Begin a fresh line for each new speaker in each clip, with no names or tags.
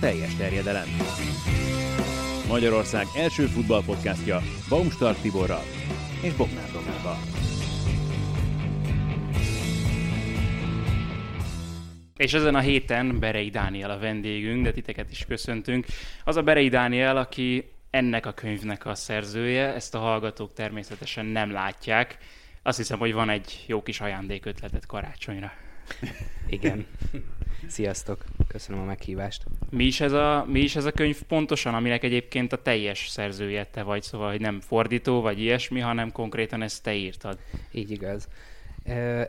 teljes terjedelem. Magyarország első futballpodcastja Baumstark Tiborral és Bognár Domával.
És ezen a héten Berei Dániel a vendégünk, de titeket is köszöntünk. Az a Berei Dániel, aki ennek a könyvnek a szerzője, ezt a hallgatók természetesen nem látják. Azt hiszem, hogy van egy jó kis ajándékötletet karácsonyra.
Igen. Sziasztok, köszönöm a meghívást.
Mi is, ez a, mi is ez a könyv pontosan, aminek egyébként a teljes szerzője te vagy, szóval hogy nem fordító vagy ilyesmi, hanem konkrétan ezt te írtad.
Így igaz.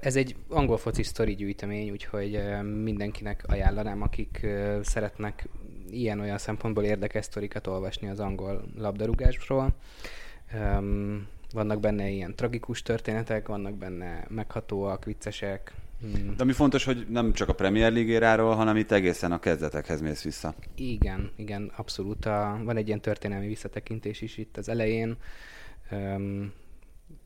Ez egy angol foci sztori gyűjtemény, úgyhogy mindenkinek ajánlanám, akik szeretnek ilyen-olyan szempontból érdekes sztorikat olvasni az angol labdarúgásról. Vannak benne ilyen tragikus történetek, vannak benne meghatóak, viccesek,
Hmm. De ami fontos, hogy nem csak a Premier Ligéráról, hanem itt egészen a kezdetekhez mész vissza.
Igen, igen, abszolút. A, van egy ilyen történelmi visszatekintés is itt az elején, um,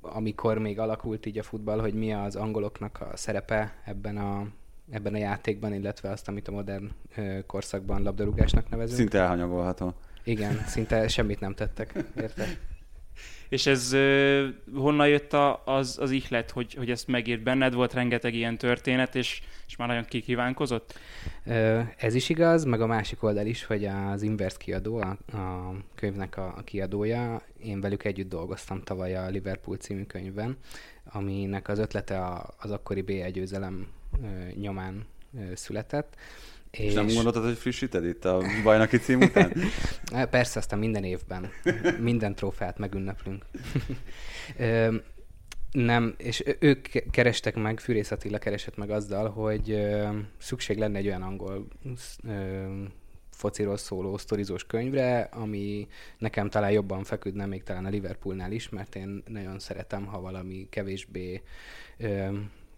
amikor még alakult így a futball, hogy mi az angoloknak a szerepe ebben a, ebben a játékban, illetve azt, amit a modern uh, korszakban labdarúgásnak nevezünk.
Szinte elhanyagolható.
Igen, szinte semmit nem tettek, érted?
És ez uh, honnan jött az, az ihlet, hogy, hogy ezt megírt benned? Volt rengeteg ilyen történet, és, és már nagyon kikívánkozott?
Ez is igaz, meg a másik oldal is, hogy az Inverse kiadó, a, a könyvnek a, a kiadója, én velük együtt dolgoztam tavaly a Liverpool című könyvben, aminek az ötlete a, az akkori B1 győzelem nyomán született
és, és nem gondoltad, hogy frissíted itt a bajnoki cím után?
Persze, aztán minden évben. Minden trófeát megünneplünk. nem, és ők kerestek meg, Fűrész Attila keresett meg azzal, hogy szükség lenne egy olyan angol fociról szóló sztorizós könyvre, ami nekem talán jobban feküdne, még talán a Liverpoolnál is, mert én nagyon szeretem, ha valami kevésbé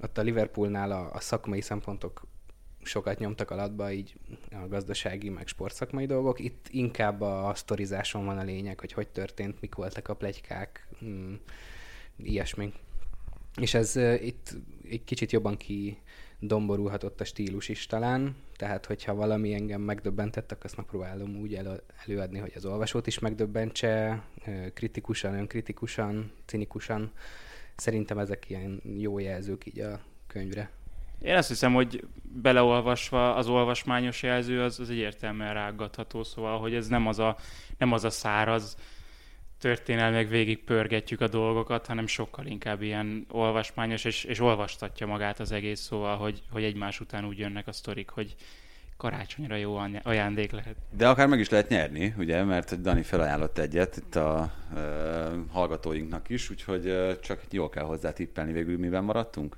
ott a Liverpoolnál a, a szakmai szempontok sokat nyomtak alatba, így a gazdasági, meg sportszakmai dolgok. Itt inkább a sztorizáson van a lényeg, hogy hogy történt, mik voltak a plegykák, mm, ilyesmi. És ez uh, itt egy kicsit jobban ki domborulhatott a stílus is talán, tehát hogyha valami engem megdöbbentett, akkor azt megpróbálom úgy elő, előadni, hogy az olvasót is megdöbbentse, kritikusan, önkritikusan, cinikusan. Szerintem ezek ilyen jó jelzők így a könyvre.
Én azt hiszem, hogy beleolvasva az olvasmányos jelző az, az egyértelműen rággatható, szóval, hogy ez nem az a, nem az a száraz történelmek végig pörgetjük a dolgokat, hanem sokkal inkább ilyen olvasmányos, és, és olvastatja magát az egész, szóval, hogy, hogy egymás után úgy jönnek a sztorik, hogy karácsonyra jó ajándék lehet.
De akár meg is lehet nyerni, ugye, mert Dani felajánlott egyet itt a e, hallgatóinknak is, úgyhogy csak jól kell hozzá tippelni végül, miben maradtunk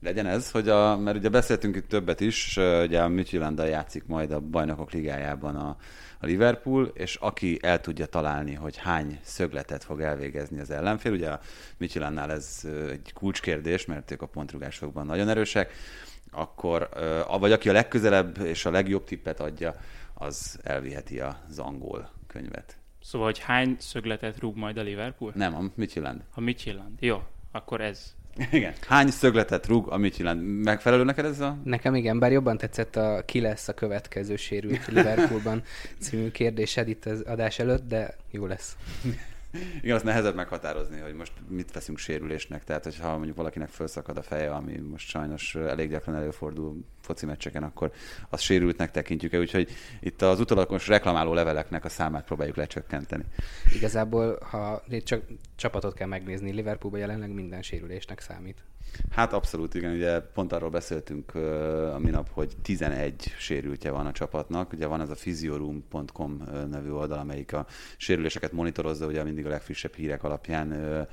legyen ez, hogy a, mert ugye beszéltünk itt többet is, ugye a midtjylland játszik majd a bajnokok ligájában a, a Liverpool, és aki el tudja találni, hogy hány szögletet fog elvégezni az ellenfél, ugye a Midtjyllandnál ez egy kulcskérdés, mert ők a pontrugásokban nagyon erősek, akkor, vagy aki a legközelebb és a legjobb tippet adja, az elviheti az angol könyvet.
Szóval, hogy hány szögletet rúg majd a Liverpool?
Nem, a Midtjylland.
A Midtjylland. Jó, akkor ez
igen. Hány szögletet rúg a Michelin? Megfelelő neked ez a...
Nekem igen, bár jobban tetszett a ki lesz a következő sérült Liverpoolban című kérdésed itt az adás előtt, de jó lesz.
Igen, azt nehezebb meghatározni, hogy most mit veszünk sérülésnek. Tehát, hogyha mondjuk valakinek felszakad a feje, ami most sajnos elég gyakran előfordul foci meccseken, akkor azt sérültnek tekintjük el. Úgyhogy itt az utolagos reklamáló leveleknek a számát próbáljuk lecsökkenteni.
Igazából, ha csak csapatot kell megnézni, Liverpoolban jelenleg minden sérülésnek számít.
Hát abszolút, igen, ugye pont arról beszéltünk a minap, hogy 11 sérültje van a csapatnak. Ugye van ez a physioroom.com nevű oldal, amelyik a sérüléseket monitorozza, ugye mindig a legfrissebb hírek alapján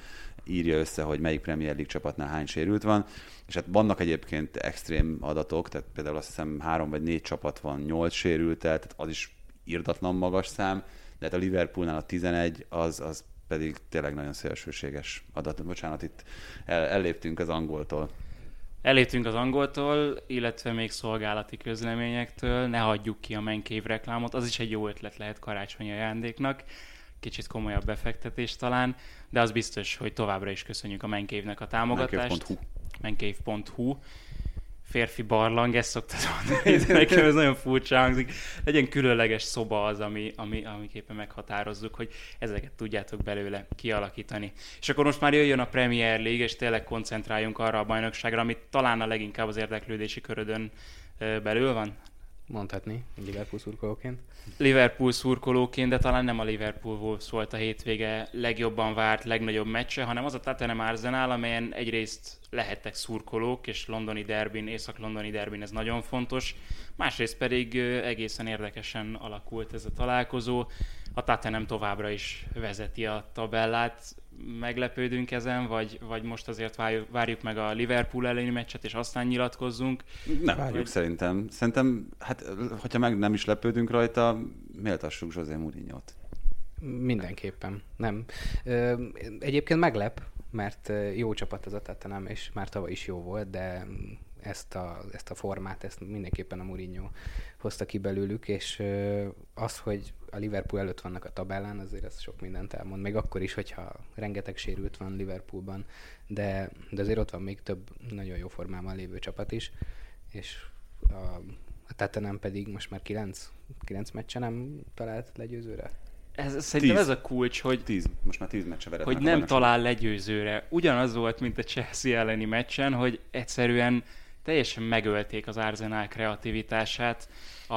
írja össze, hogy melyik Premier League csapatnál hány sérült van. És hát vannak egyébként extrém adatok, tehát például azt hiszem három vagy négy csapat van, nyolc sérült, tehát az is írdatlan magas szám, de hát a Liverpoolnál a 11 az, az pedig tényleg nagyon szélsőséges adat. Bocsánat, itt el, elléptünk az angoltól.
Elléptünk az angoltól, illetve még szolgálati közleményektől, ne hagyjuk ki a menkév reklámot, az is egy jó ötlet lehet karácsonyi ajándéknak, kicsit komolyabb befektetés talán, de az biztos, hogy továbbra is köszönjük a menkévnek a támogatást.
Menkév.hu
menkév.hu férfi barlang, ezt szoktad mondani, nekem ez nagyon furcsa hangzik. Legyen különleges szoba az, ami, ami, amiképpen meghatározzuk, hogy ezeket tudjátok belőle kialakítani. És akkor most már jöjjön a Premier League, és tényleg koncentráljunk arra a bajnokságra, amit talán a leginkább az érdeklődési körödön belül van.
Mondhatni, Liverpool szurkolóként.
Liverpool szurkolóként, de talán nem a Liverpool volt a hétvége legjobban várt, legnagyobb meccse, hanem az a Tottenham Arsenal, amelyen egyrészt lehettek szurkolók, és londoni derbin, észak-londoni derbin ez nagyon fontos, másrészt pedig egészen érdekesen alakult ez a találkozó. A Tottenham továbbra is vezeti a tabellát, meglepődünk ezen, vagy, vagy most azért várjuk, várjuk meg a Liverpool elleni meccset, és aztán nyilatkozzunk?
Nem várjuk vagy... szerintem. Szerintem, hát hogyha meg nem is lepődünk rajta, méltassuk José Mourinho-t.
Mindenképpen, nem. Egyébként meglep, mert jó csapat ez a Tottenham, és már tavaly is jó volt, de ezt a, ezt a formát, ezt mindenképpen a Mourinho hozta ki belőlük, és az, hogy a Liverpool előtt vannak a tabellán, azért ez sok mindent elmond. Még akkor is, hogyha rengeteg sérült van Liverpoolban, de, de azért ott van még több nagyon jó formában lévő csapat is, és a, a Tottenham pedig most már 9, 9 meccse nem talált legyőzőre.
Ez, szerintem tíz. ez a kulcs, hogy,
tíz. Most már tíz meccse
hogy nem talál legyőzőre. Ugyanaz volt, mint a Chelsea elleni meccsen, hogy egyszerűen teljesen megölték az Arsenal kreativitását. A,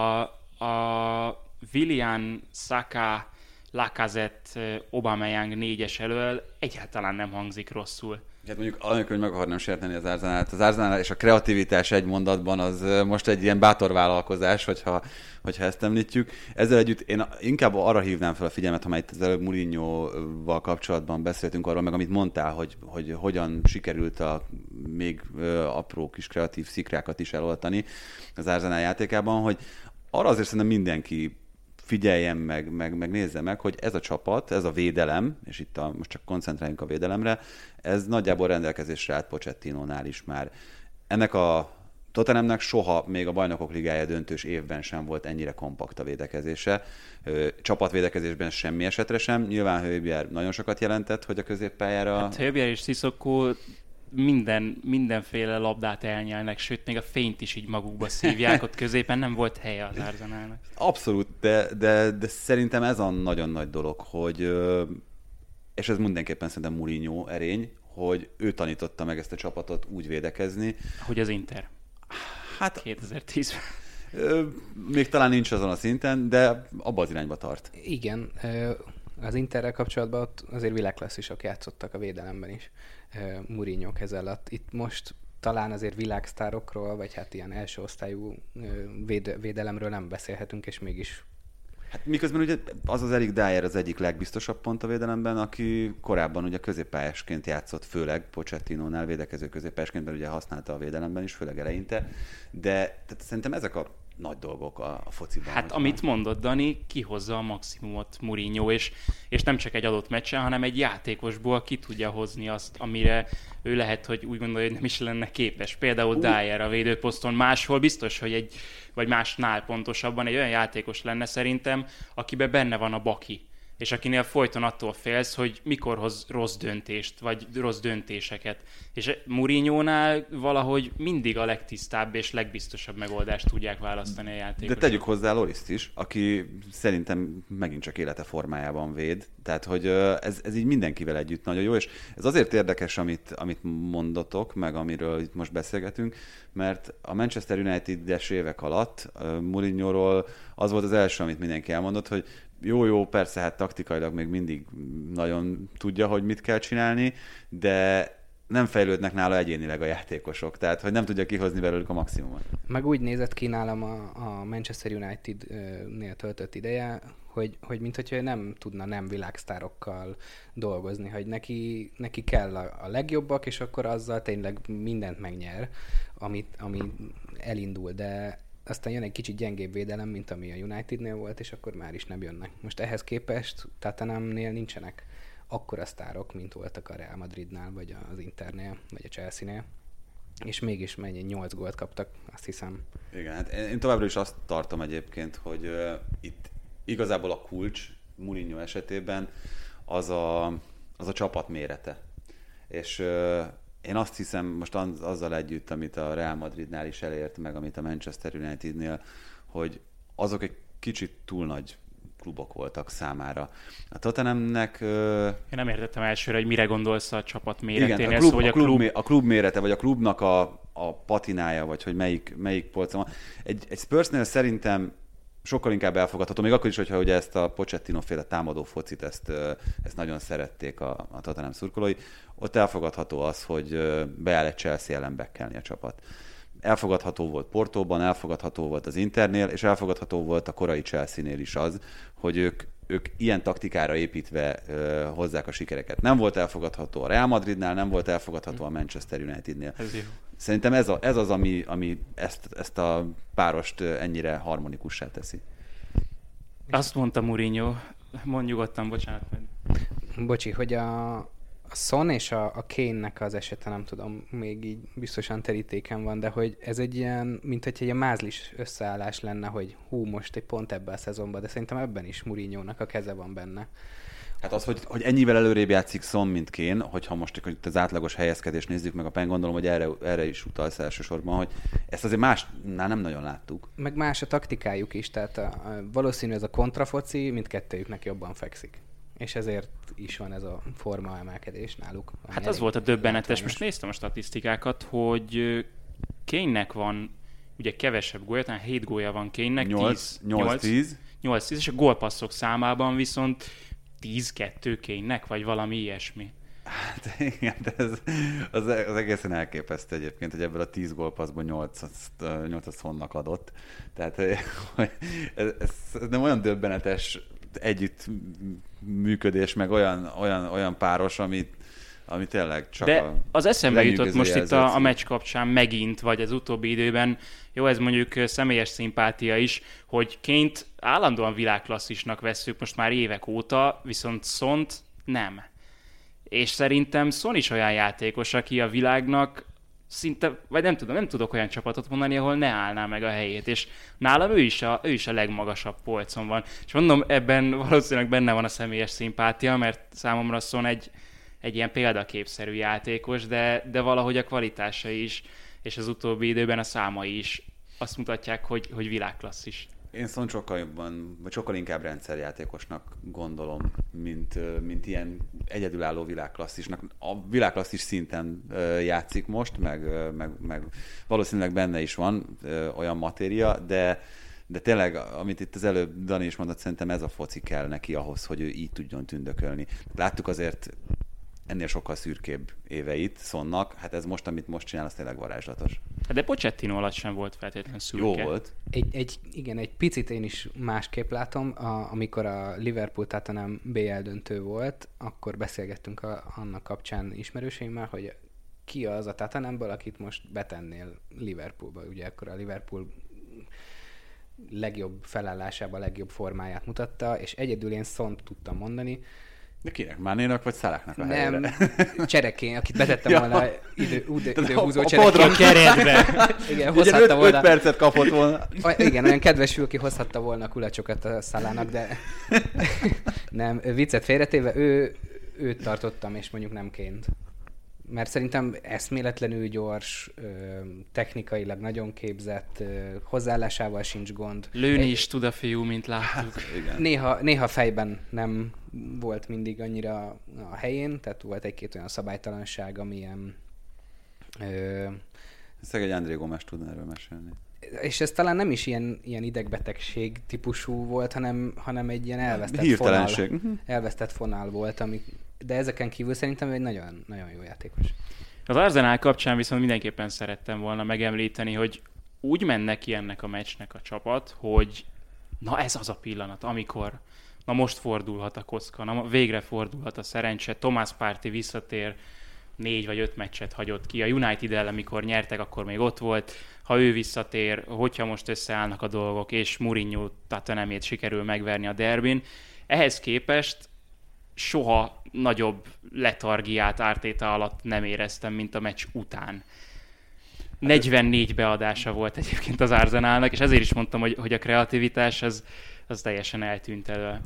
a Willian, Saka, Lacazette, Aubameyang négyes elől egyáltalán nem hangzik rosszul.
Hát mondjuk anélkül, hogy meg akarnám sérteni az Arzenát. Az Arzenál és a kreativitás egy mondatban az most egy ilyen bátor vállalkozás, hogyha, hogyha ezt említjük. Ezzel együtt én inkább arra hívnám fel a figyelmet, ha itt az előbb Mourinho-val kapcsolatban beszéltünk arról, meg amit mondtál, hogy, hogy hogyan sikerült a még apró kis kreatív szikrákat is eloltani az Arzenál játékában, hogy arra azért szerintem mindenki figyeljen meg, meg, meg nézze meg, hogy ez a csapat, ez a védelem, és itt a, most csak koncentráljunk a védelemre, ez nagyjából rendelkezésre állt Pochettinónál is már. Ennek a Tottenhamnek soha még a bajnokok ligája döntős évben sem volt ennyire kompakt a védekezése. Csapatvédekezésben semmi esetre sem. Nyilván Hőbjer nagyon sokat jelentett, hogy a középpályára...
Hát Hőbjer és Sissoko minden, mindenféle labdát elnyelnek, sőt, még a fényt is így magukba szívják, ott középen nem volt helye az Arzenálnak.
Abszolút, de, de, de szerintem ez a nagyon nagy dolog, hogy és ez mindenképpen szerintem Mourinho erény, hogy ő tanította meg ezt a csapatot úgy védekezni.
Hogy az Inter.
Hát
2010
még talán nincs azon a szinten, de abba az irányba tart.
Igen, az Interrel kapcsolatban ott azért világklasszisok játszottak a védelemben is. Mourinho kez. Itt most talán azért világsztárokról, vagy hát ilyen első osztályú véd, védelemről nem beszélhetünk, és mégis
Hát miközben ugye az az Erik Dyer az egyik legbiztosabb pont a védelemben, aki korábban ugye középpályásként játszott, főleg Pochettino-nál védekező középpályásként, mert ugye használta a védelemben is, főleg eleinte, de tehát szerintem ezek a nagy dolgok a, a fociban.
Hát amit van. mondott Dani, kihozza a maximumot Mourinho, és, és nem csak egy adott meccsen, hanem egy játékosból ki tudja hozni azt, amire ő lehet, hogy úgy gondolja, hogy nem is lenne képes. Például uh. Dyer a védőposzton máshol biztos, hogy egy, vagy másnál pontosabban egy olyan játékos lenne szerintem, akiben benne van a baki és akinél folyton attól félsz, hogy mikor hoz rossz döntést, vagy rossz döntéseket. És Mourinho-nál valahogy mindig a legtisztább és legbiztosabb megoldást tudják választani a játékosok.
De tegyük hozzá Loriszt is, aki szerintem megint csak élete formájában véd. Tehát, hogy ez, ez így mindenkivel együtt nagyon jó, és ez azért érdekes, amit, amit mondotok, meg amiről itt most beszélgetünk, mert a Manchester United-es évek alatt Mourinho-ról az volt az első, amit mindenki elmondott, hogy jó-jó, persze, hát taktikailag még mindig nagyon tudja, hogy mit kell csinálni, de nem fejlődnek nála egyénileg a játékosok, tehát hogy nem tudja kihozni belőlük a maximumot.
Meg úgy nézett ki nálam a, a Manchester United-nél töltött ideje, hogy, hogy mint hogyha nem tudna nem világsztárokkal dolgozni, hogy neki, neki kell a, a legjobbak, és akkor azzal tényleg mindent megnyer, amit, ami elindul, de aztán jön egy kicsit gyengébb védelem, mint ami a Unitednél volt, és akkor már is nem jönnek. Most ehhez képest Tatanámnél nincsenek akkora sztárok, mint voltak a Real Madridnál, vagy az Internél, vagy a Chelsea-nél. És mégis mennyi 8 gólt kaptak, azt hiszem.
Igen, hát én továbbra is azt tartom egyébként, hogy uh, itt igazából a kulcs Mourinho esetében az a, az a csapat mérete. És uh, én azt hiszem, most az, azzal együtt, amit a Real Madridnál is elért, meg amit a Manchester Unitednél, hogy azok egy kicsit túl nagy klubok voltak számára. A Tottenhamnek... Ö...
Én nem értettem elsőre, hogy mire gondolsz a csapat méreténél.
Igen, a klub, szó, a, klub, a, klub... a klub mérete, vagy a klubnak a, a patinája, vagy hogy melyik, melyik polcon van. Egy, egy Spursnél szerintem sokkal inkább elfogadható, még akkor is, hogyha ugye ezt a Pochettino féle támadó focit, ezt, ezt nagyon szerették a, a Tottenham szurkolói, ott elfogadható az, hogy beáll egy Chelsea ellen bekkelni a csapat. Elfogadható volt Portóban, elfogadható volt az Internél, és elfogadható volt a korai Chelsea-nél is az, hogy ők, ők ilyen taktikára építve ö, hozzák a sikereket. Nem volt elfogadható a Real Madridnál, nem volt elfogadható a Manchester Unitednél.
Ez jó.
Szerintem ez, a, ez az, ami, ami ezt, ezt a párost ennyire harmonikussá teszi.
Azt mondta Mourinho, mondj nyugodtan, bocsánat.
Bocsi, hogy a, a Son és a, a Kane-nek az esete, nem tudom, még így biztosan terítéken van, de hogy ez egy ilyen, mint hogy egy ilyen mázlis összeállás lenne, hogy hú, most egy pont ebben a szezonban, de szerintem ebben is mourinho a keze van benne.
Hát az, hogy, hogy ennyivel előrébb játszik Son, mint Kén, hogyha most hogy az átlagos helyezkedést nézzük meg a pen, gondolom, hogy erre, erre is utalsz elsősorban, hogy ezt azért másnál nem nagyon láttuk.
Meg más a taktikájuk is, tehát a, a, valószínű ez a kontrafoci mindkettőjüknek jobban fekszik és ezért is van ez a forma emelkedés náluk.
Hát az volt a döbbenetes. Most néztem a statisztikákat, hogy Kénynek van ugye kevesebb gólya, tehát 7 gólya van Kénynek,
8, 8, 10.
8, 10, és a gólpasszok számában viszont 10-2 Kénynek, vagy valami ilyesmi.
Hát igen, de ez, az, az egészen elképesztő egyébként, hogy ebből a 10 gólpasszból 8 8 az honnak adott. Tehát ez, ez nem olyan döbbenetes együtt működés, meg olyan, olyan, olyan páros, amit, ami tényleg csak
De
a
az eszembe jutott most itt a, a meccs kapcsán megint, vagy az utóbbi időben, jó, ez mondjuk személyes szimpátia is, hogy ként állandóan világklasszisnak vesszük most már évek óta, viszont Szont nem. És szerintem Son is olyan játékos, aki a világnak szinte, vagy nem tudom, nem tudok olyan csapatot mondani, ahol ne állná meg a helyét, és nálam ő is a, ő is a legmagasabb polcon van. És mondom, ebben valószínűleg benne van a személyes szimpátia, mert számomra Son egy, egy ilyen példaképszerű játékos, de, de valahogy a kvalitása is, és az utóbbi időben a számai is azt mutatják, hogy, hogy világklasszis.
Én szóval sokkal jobban, vagy sokkal inkább rendszerjátékosnak gondolom, mint, mint ilyen egyedülálló világklasszisnak. A világklasszis szinten játszik most, meg, meg, meg valószínűleg benne is van olyan matéria, de de tényleg, amit itt az előbb Dani is mondott, szerintem ez a foci kell neki ahhoz, hogy ő így tudjon tündökölni. Láttuk azért ennél sokkal szürkébb éveit Szonnak, hát ez most, amit most csinál, az tényleg varázslatos.
Hát de Pochettino alatt sem volt feltétlenül szürke.
Jó volt.
Egy, egy, igen, egy picit én is másképp látom. A, amikor a Liverpool nem BL döntő volt, akkor beszélgettünk a, annak kapcsán ismerőseimmel, hogy ki az a Tatanemből, akit most betennél Liverpoolba. Ugye akkor a Liverpool legjobb felállásában, legjobb formáját mutatta, és egyedül én Szont tudtam mondani,
de kinek? Mánénak vagy Szaláknak a
Nem,
helyére?
cserekén, akit betettem ja. volna idő, idő, időhúzó
a, a keretbe.
igen, hozhatta öt,
volna. 5 percet kapott volna.
A, igen, olyan kedves fül, aki hozhatta volna a kulacsokat a Szalának, de nem, viccet félretéve, ő, őt tartottam, és mondjuk nem ként mert szerintem eszméletlenül gyors, technikailag nagyon képzett, hozzáállásával sincs gond.
Lőni Egy... is tud a fiú, mint láttuk. Hát,
igen. Néha, néha fejben nem volt mindig annyira a helyén, tehát volt egy-két olyan szabálytalanság, amilyen... Ö...
Szegény André Gomes tudna erről mesélni.
És ez talán nem is ilyen, ilyen idegbetegség típusú volt, hanem, hanem egy ilyen elvesztett fonál, mhm. elvesztett fonál volt, ami, de ezeken kívül szerintem egy nagyon, nagyon jó játékos.
Az Arsenal kapcsán viszont mindenképpen szerettem volna megemlíteni, hogy úgy mennek ki ennek a meccsnek a csapat, hogy na ez az a pillanat, amikor na most fordulhat a kocka, na végre fordulhat a szerencse, Thomas Party visszatér, négy vagy öt meccset hagyott ki. A United ellen, amikor nyertek, akkor még ott volt. Ha ő visszatér, hogyha most összeállnak a dolgok, és Mourinho Tatanemét sikerül megverni a derbin, ehhez képest soha nagyobb letargiát ártéta alatt nem éreztem, mint a meccs után. 44 beadása volt egyébként az Arzenálnak, és ezért is mondtam, hogy, hogy a kreativitás az, az teljesen eltűnt elő.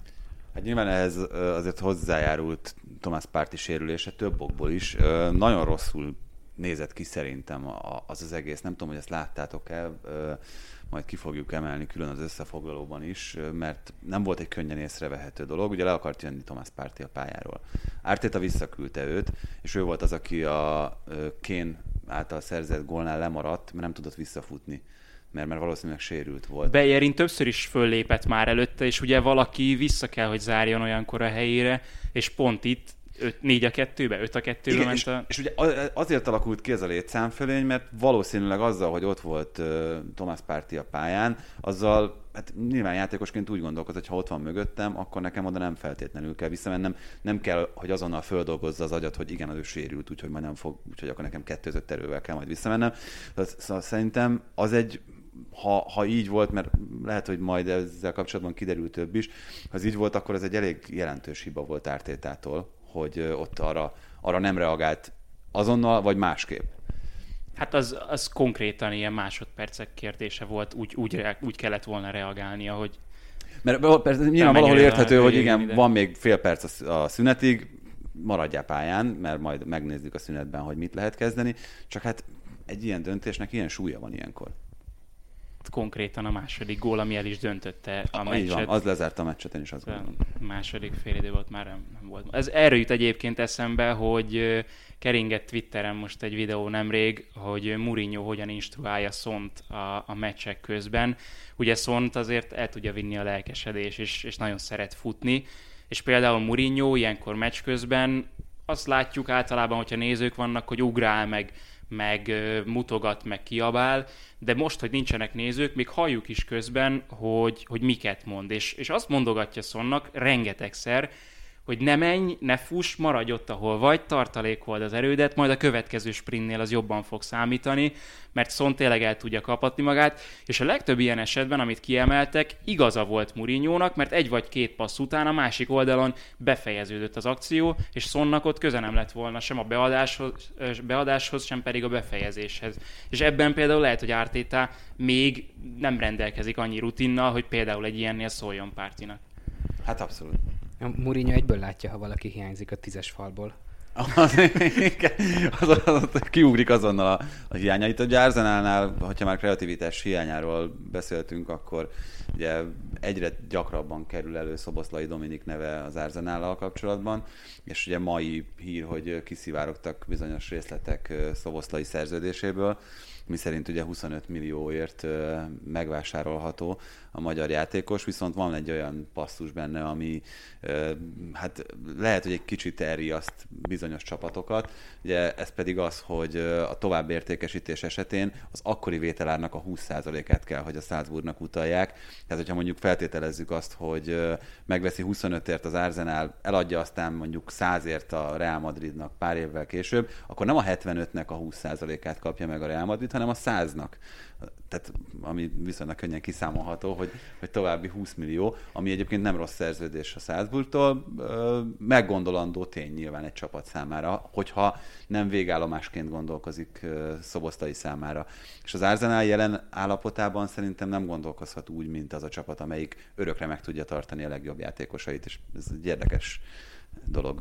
Hát nyilván ehhez azért hozzájárult Tomás Párti sérülése több okból is. Nagyon rosszul nézett ki szerintem az az egész. Nem tudom, hogy ezt láttátok-e, majd ki fogjuk emelni külön az összefoglalóban is, mert nem volt egy könnyen észrevehető dolog. Ugye le akart jönni Thomas Párti a pályáról. Ártéta visszaküldte őt, és ő volt az, aki a Kén által szerzett gólnál lemaradt, mert nem tudott visszafutni mert, mert valószínűleg sérült volt.
Bejerin többször is föllépett már előtte, és ugye valaki vissza kell, hogy zárjon olyankor a helyére, és pont itt 4 a 2-be, 5 a 2-be ment
és,
a...
és ugye azért alakult ki ez a létszámfölény, mert valószínűleg azzal, hogy ott volt uh, Thomas Párti a pályán, azzal hát nyilván játékosként úgy gondolkoz, hogy ha ott van mögöttem, akkor nekem oda nem feltétlenül kell visszamennem. Nem kell, hogy azonnal földolgozza az agyat, hogy igen, az ő sérült, úgyhogy majd nem fog, úgyhogy akkor nekem kettőzött erővel kell majd visszamennem. Szóval szerintem az egy ha, ha így volt, mert lehet, hogy majd ezzel kapcsolatban kiderül több is, ha ez így volt, akkor ez egy elég jelentős hiba volt Ártétától, hogy ott arra, arra nem reagált azonnal, vagy másképp.
Hát az, az konkrétan ilyen másodpercek kérdése volt, úgy, úgy, úgy kellett volna reagálnia, hogy
mert persze nyilván valahol érthető, hogy igen, ide. van még fél perc a szünetig, maradjál pályán, mert majd megnézzük a szünetben, hogy mit lehet kezdeni, csak hát egy ilyen döntésnek ilyen súlya van ilyenkor
konkrétan a második gól, ami el is döntötte a meccset.
Így van, az lezárt a meccset, én is azt
gondolom. A második fél idő volt már nem, nem volt. Ez erről jut egyébként eszembe, hogy keringett Twitteren most egy videó nemrég, hogy Mourinho hogyan instruálja Szont a, a meccsek közben. Ugye Szont azért el tudja vinni a lelkesedés, és, és nagyon szeret futni, és például Mourinho ilyenkor meccs közben azt látjuk általában, hogyha nézők vannak, hogy ugrál meg meg mutogat, meg kiabál, de most, hogy nincsenek nézők, még halljuk is közben, hogy, hogy miket mond. És, és azt mondogatja Szonnak rengetegszer, hogy ne menj, ne fuss, maradj ott, ahol vagy, tartalékold az erődet, majd a következő sprintnél az jobban fog számítani, mert Son tényleg el tudja kapatni magát, és a legtöbb ilyen esetben, amit kiemeltek, igaza volt Murinyónak, mert egy vagy két passz után a másik oldalon befejeződött az akció, és Sonnak ott köze nem lett volna sem a beadáshoz, beadáshoz sem pedig a befejezéshez. És ebben például lehet, hogy Ártéta még nem rendelkezik annyi rutinnal, hogy például egy ilyennél szóljon pártinak.
Hát abszolút.
Mourinho egyből látja, ha valaki hiányzik a tízes falból.
az, az, az, az, kiugrik azonnal a, a hiányait. Ugye Arzenálnál, hogyha már kreativitás hiányáról beszéltünk, akkor ugye egyre gyakrabban kerül elő Szoboszlai Dominik neve az Arzenállal kapcsolatban, és ugye mai hír, hogy kiszivárogtak bizonyos részletek Szoboszlai szerződéséből, mi szerint ugye 25 millióért megvásárolható a magyar játékos, viszont van egy olyan passzus benne, ami hát lehet, hogy egy kicsit elriaszt bizonyos csapatokat, ugye ez pedig az, hogy a továbbértékesítés esetén az akkori vételárnak a 20%-át kell, hogy a Salzburgnak utalják. Tehát, hogyha mondjuk feltételezzük azt, hogy megveszi 25-ért az Arsenal, eladja aztán mondjuk 100-ért a Real Madridnak pár évvel később, akkor nem a 75-nek a 20%-át kapja meg a Real Madrid, hanem a 100-nak tehát ami viszonylag könnyen kiszámolható, hogy, hogy további 20 millió, ami egyébként nem rossz szerződés a Salzburgtól, meggondolandó tény nyilván egy csapat számára, hogyha nem végállomásként gondolkozik Szobosztai számára. És az Arsenal jelen állapotában szerintem nem gondolkozhat úgy, mint az a csapat, amelyik örökre meg tudja tartani a legjobb játékosait, és ez egy érdekes dolog.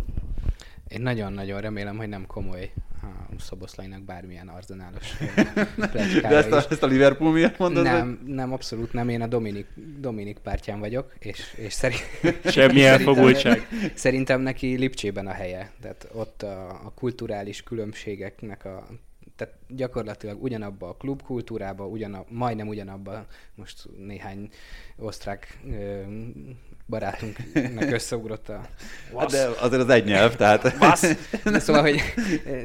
Én nagyon-nagyon remélem, hogy nem komoly a Szoboszlainak bármilyen arzenálos
De ezt a, ezt a Liverpool miért mondod?
Nem, nem, abszolút nem. Én a Dominik, Dominik pártján vagyok, és, és szerint,
Semmi elfogultság.
Szerintem neki Lipcsében a helye. Tehát ott a, a kulturális különbségeknek a tehát gyakorlatilag ugyanabba a klubkultúrába, ugyanab, majdnem ugyanabba, most néhány osztrák ö, barátunknak összeugrott a
hát de azért az egy nyelv, tehát...
De szóval, hogy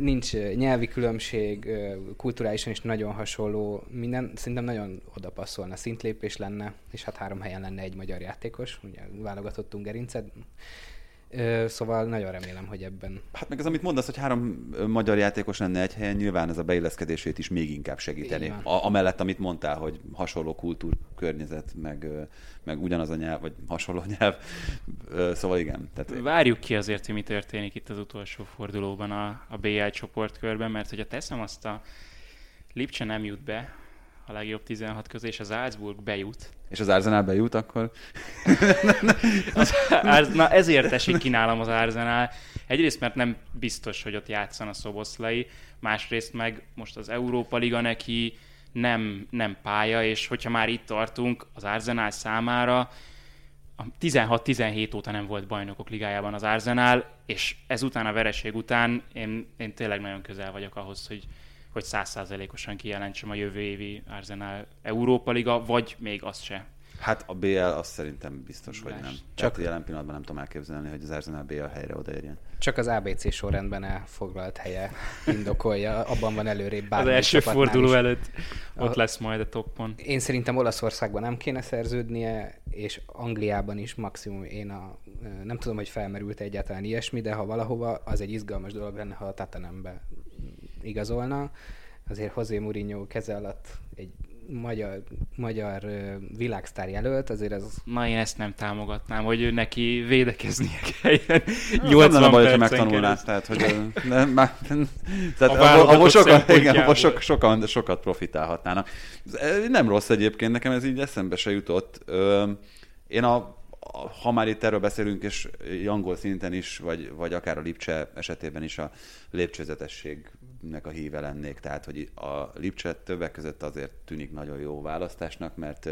nincs nyelvi különbség, kulturálisan is nagyon hasonló, minden szerintem nagyon odapasszolna, szintlépés lenne, és hát három helyen lenne egy magyar játékos, ugye válogatottunk gerincet, Szóval nagyon remélem, hogy ebben...
Hát meg az, amit mondasz, hogy három magyar játékos lenne egy helyen, nyilván ez a beilleszkedését is még inkább segíteni. A, amellett, amit mondtál, hogy hasonló kultúr, környezet, meg, meg ugyanaz a nyelv, vagy hasonló nyelv. Szóval igen.
Tehát... Várjuk ki azért, hogy mi történik itt az utolsó fordulóban a, a BL csoportkörben, mert hogyha teszem azt a Lipcse nem jut be, a legjobb 16 közé, és az Salzburg bejut.
És az Arsenal bejut akkor?
az, na ezért esik ki nálam az Arsenal. Egyrészt, mert nem biztos, hogy ott játszan a Szoboszlai, másrészt meg most az Európa Liga neki nem, nem pálya, és hogyha már itt tartunk, az Arsenal számára 16-17 óta nem volt bajnokok ligájában az Arsenal, és ezután a vereség után én, én tényleg nagyon közel vagyok ahhoz, hogy, hogy százszázalékosan kijelentsem a jövő évi Arsenal Európa Liga, vagy még azt se.
Hát a BL azt szerintem biztos, hogy nem. Csak Tehát jelen pillanatban nem tudom elképzelni, hogy az Arsenal BL helyre odaérjen.
Csak az ABC sorrendben elfoglalt helye indokolja, abban van előrébb
bármi Az első forduló is. előtt ott a, lesz majd a toppon.
Én szerintem Olaszországban nem kéne szerződnie, és Angliában is maximum én a, nem tudom, hogy felmerült egyáltalán ilyesmi, de ha valahova, az egy izgalmas dolog lenne, ha a Tatanembe igazolna. Azért José Mourinho keze alatt egy magyar, magyar világsztár jelölt, azért ez...
Na én ezt nem támogatnám, hogy ő neki védekeznie kelljen.
80 nem baj, hogy megtanulná, tehát hogy nem, már, tehát a abból sokan, igen, abból sok, sokan, sokat profitálhatnának. Nem rossz egyébként, nekem ez így eszembe se jutott. Én a ha már itt erről beszélünk, és angol szinten is, vagy, vagy akár a Lipcse esetében is a lépcsőzetességnek a híve lennék. Tehát, hogy a Lipcse többek között azért tűnik nagyon jó választásnak, mert,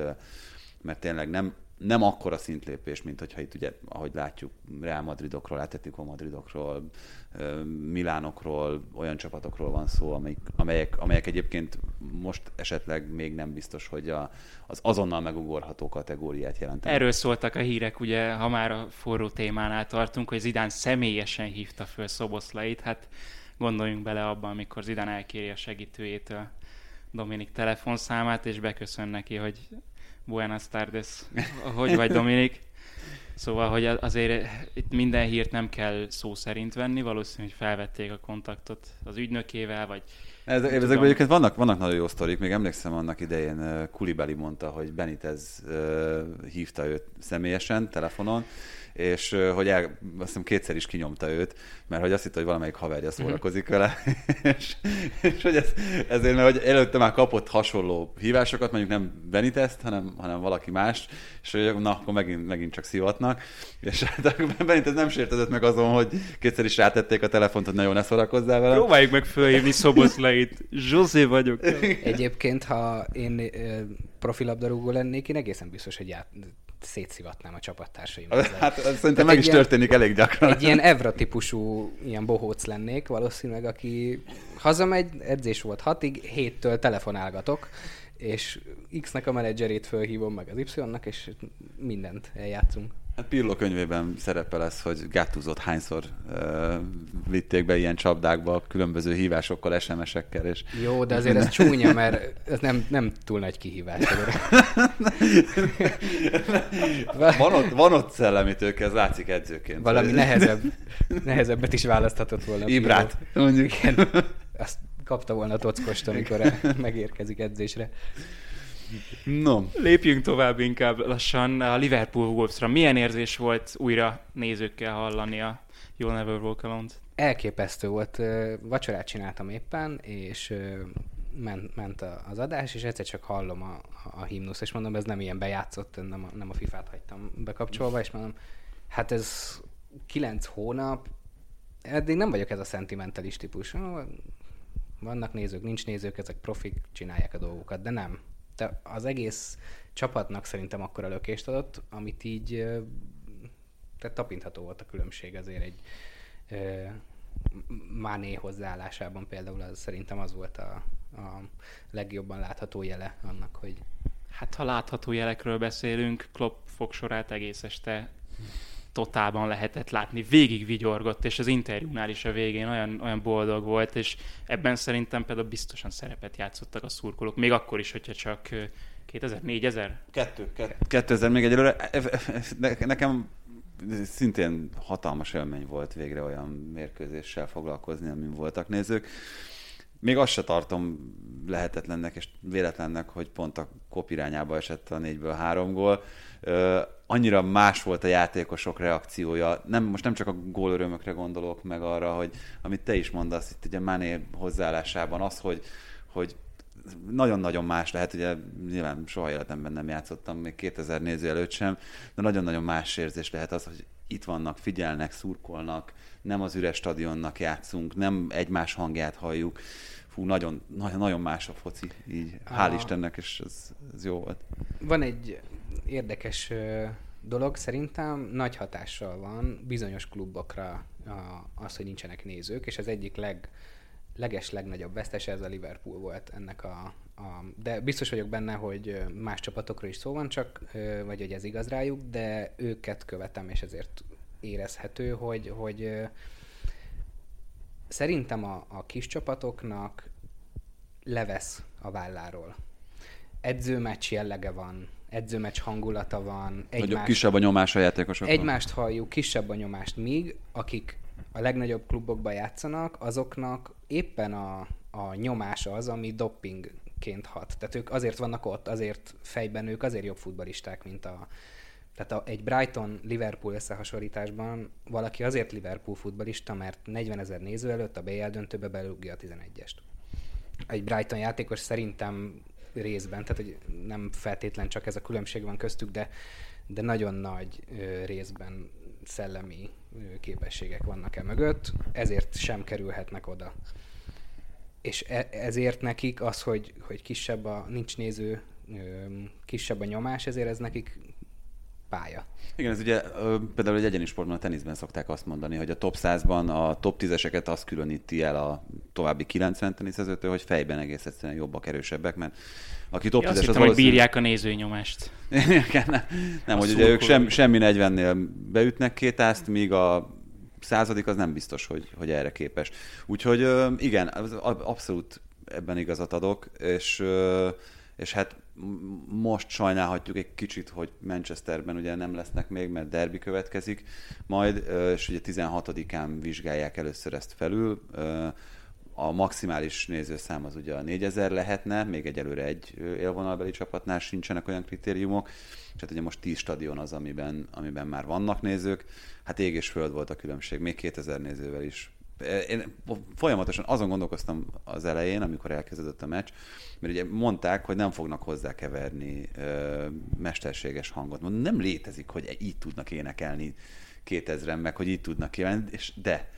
mert tényleg nem, nem akkora szintlépés, mint hogyha itt ugye, ahogy látjuk, Real Madridokról, Atletico Madridokról, Milánokról, olyan csapatokról van szó, amelyek, amelyek, amelyek egyébként most esetleg még nem biztos, hogy a, az azonnal megugorható kategóriát jelentenek.
Erről szóltak a hírek, ugye, ha már a forró témánál tartunk, hogy Zidán személyesen hívta föl Szoboszlait, hát gondoljunk bele abban, amikor Zidán elkéri a segítőjétől Dominik telefonszámát, és beköszön neki, hogy Buenas tardes. Hogy vagy, Dominik? Szóval, hogy azért itt minden hírt nem kell szó szerint venni, valószínűleg hogy felvették a kontaktot az ügynökével, vagy
ez, ezekben egyébként vannak, vannak nagyon jó sztorik, még emlékszem annak idején Kulibeli mondta, hogy Benitez uh, hívta őt személyesen telefonon, és hogy el, azt hiszem kétszer is kinyomta őt, mert hogy azt hitt, hogy valamelyik haverja mhm. szórakozik vele, és, és hogy ez, ezért, mert hogy előtte már kapott hasonló hívásokat, mondjuk nem Benitezt, hanem, hanem valaki más, és hogy na, akkor megint, megint csak szivatnak, és hát Benitez nem sértezett meg azon, hogy kétszer is rátették a telefont, hogy nagyon ne szórakozzál vele.
Próbáljuk meg fölhívni Szoboszlait. Zsuzsi vagyok.
Egyébként, ha én profilabdarúgó lennék, én egészen biztos, hogy ját, szétszivatnám a csapattársaimat.
Hát szerintem meg is ilyen, történik elég gyakran.
Egy ilyen Evra típusú ilyen bohóc lennék valószínűleg, aki hazamegy, edzés volt hatig, héttől telefonálgatok, és X-nek a menedzserét fölhívom meg az Y-nak, és mindent eljátszunk.
Hát Pirlo könyvében szerepel lesz, hogy Gattuzott hányszor uh, vitték be ilyen csapdákba különböző hívásokkal, SMS-ekkel. És...
Jó, de azért ez csúnya, mert ez nem, nem túl nagy kihívás.
van, ott, van ott szellemi tőke, ez látszik edzőként.
Valami nehezebb, nehezebbet is választhatott volna.
Ibrát, mondjuk.
Igen, azt kapta volna a tockost, amikor megérkezik edzésre.
No. Lépjünk tovább inkább lassan a Liverpool Wolvesra. Milyen érzés volt újra nézőkkel hallani a You'll Never Walk alone
Elképesztő volt. Vacsorát csináltam éppen, és ment, ment az adás, és egyszer csak hallom a, a himnusz, és mondom, ez nem ilyen bejátszott, nem a, nem a FIFA-t hagytam bekapcsolva, és mondom, hát ez kilenc hónap, eddig nem vagyok ez a szentimentális típus. Vannak nézők, nincs nézők, ezek profik, csinálják a dolgokat, de nem de az egész csapatnak szerintem akkor a lökést adott, amit így tehát tapintható volt a különbség azért egy Máné hozzáállásában például az, szerintem az volt a, a legjobban látható jele annak, hogy
Hát ha látható jelekről beszélünk, Klopp fogsorát egész este totálban lehetett látni, végig vigyorgott, és az interjúnál is a végén olyan, olyan boldog volt, és ebben szerintem például biztosan szerepet játszottak a szurkolók, még akkor is, hogyha csak 2000, 4000?
Kettő, 2000 még egyelőre. Nekem szintén hatalmas élmény volt végre olyan mérkőzéssel foglalkozni, amin voltak nézők. Még azt se tartom lehetetlennek és véletlennek, hogy pont a kop irányába esett a négyből három gól annyira más volt a játékosok reakciója. Nem, most nem csak a gólörömökre gondolok meg arra, hogy amit te is mondasz itt ugye Mané hozzáállásában, az, hogy, hogy nagyon-nagyon más lehet, ugye nyilván soha életemben nem játszottam, még 2000 néző előtt sem, de nagyon-nagyon más érzés lehet az, hogy itt vannak, figyelnek, szurkolnak, nem az üres stadionnak játszunk, nem egymás hangját halljuk. Fú, nagyon, nagyon, nagyon más a foci, így hál'. Istennek, és ez, ez jó volt.
Van egy érdekes dolog, szerintem nagy hatással van bizonyos klubokra az, hogy nincsenek nézők, és az egyik leg, leges legnagyobb vesztes ez a Liverpool volt ennek a, a... De biztos vagyok benne, hogy más csapatokról is szó van, csak, vagy hogy ez igaz rájuk, de őket követem, és ezért érezhető, hogy, hogy szerintem a, a kis csapatoknak levesz a válláról. Edzőmeccs jellege van, edzőmeccs hangulata van,
Nagyobb,
egymás,
kisebb a nyomás a játékosokon.
egymást halljuk, kisebb a nyomást, míg akik a legnagyobb klubokban játszanak, azoknak éppen a, a nyomás az, ami dopingként hat. Tehát ők azért vannak ott, azért fejben ők azért jobb futballisták, mint a... Tehát a, egy Brighton-Liverpool összehasonlításban valaki azért Liverpool futbalista, mert 40 ezer néző előtt a BL döntőbe belugja a 11-est. Egy Brighton játékos szerintem részben, tehát hogy nem feltétlen csak ez a különbség van köztük, de, de nagyon nagy részben szellemi képességek vannak e mögött, ezért sem kerülhetnek oda. És e- ezért nekik az, hogy, hogy kisebb a, nincs néző, kisebb a nyomás, ezért ez nekik pálya.
Igen, ez ugye például egy egyéni sportban, a teniszben szokták azt mondani, hogy a top 100-ban a top 10-eseket azt különíti el a további 90 teniszezőtől, hogy fejben egész egyszerűen jobbak, erősebbek, mert aki top
Ja,
10-es,
azt
az
hittem, hogy
valószínű-
bírják a nézőnyomást.
Igen, nem, nem hogy ugye ők sem, semmi 40-nél beütnek két ázt, míg a századik az nem biztos, hogy, hogy erre képes. Úgyhogy igen, abszolút ebben igazat adok, és, és hát most sajnálhatjuk egy kicsit, hogy Manchesterben ugye nem lesznek még, mert derbi következik majd, és ugye 16-án vizsgálják először ezt felül. A maximális nézőszám az ugye a 4000 lehetne, még egyelőre egy élvonalbeli csapatnál sincsenek olyan kritériumok, és hát ugye most 10 stadion az, amiben, amiben már vannak nézők. Hát ég és föld volt a különbség, még 2000 nézővel is. Én folyamatosan azon gondolkoztam az elején, amikor elkezdődött a meccs, mert ugye mondták, hogy nem fognak hozzákeverni ö, mesterséges hangot. Mondom, nem létezik, hogy így tudnak énekelni 2000-en, meg hogy így tudnak kívánni, és de.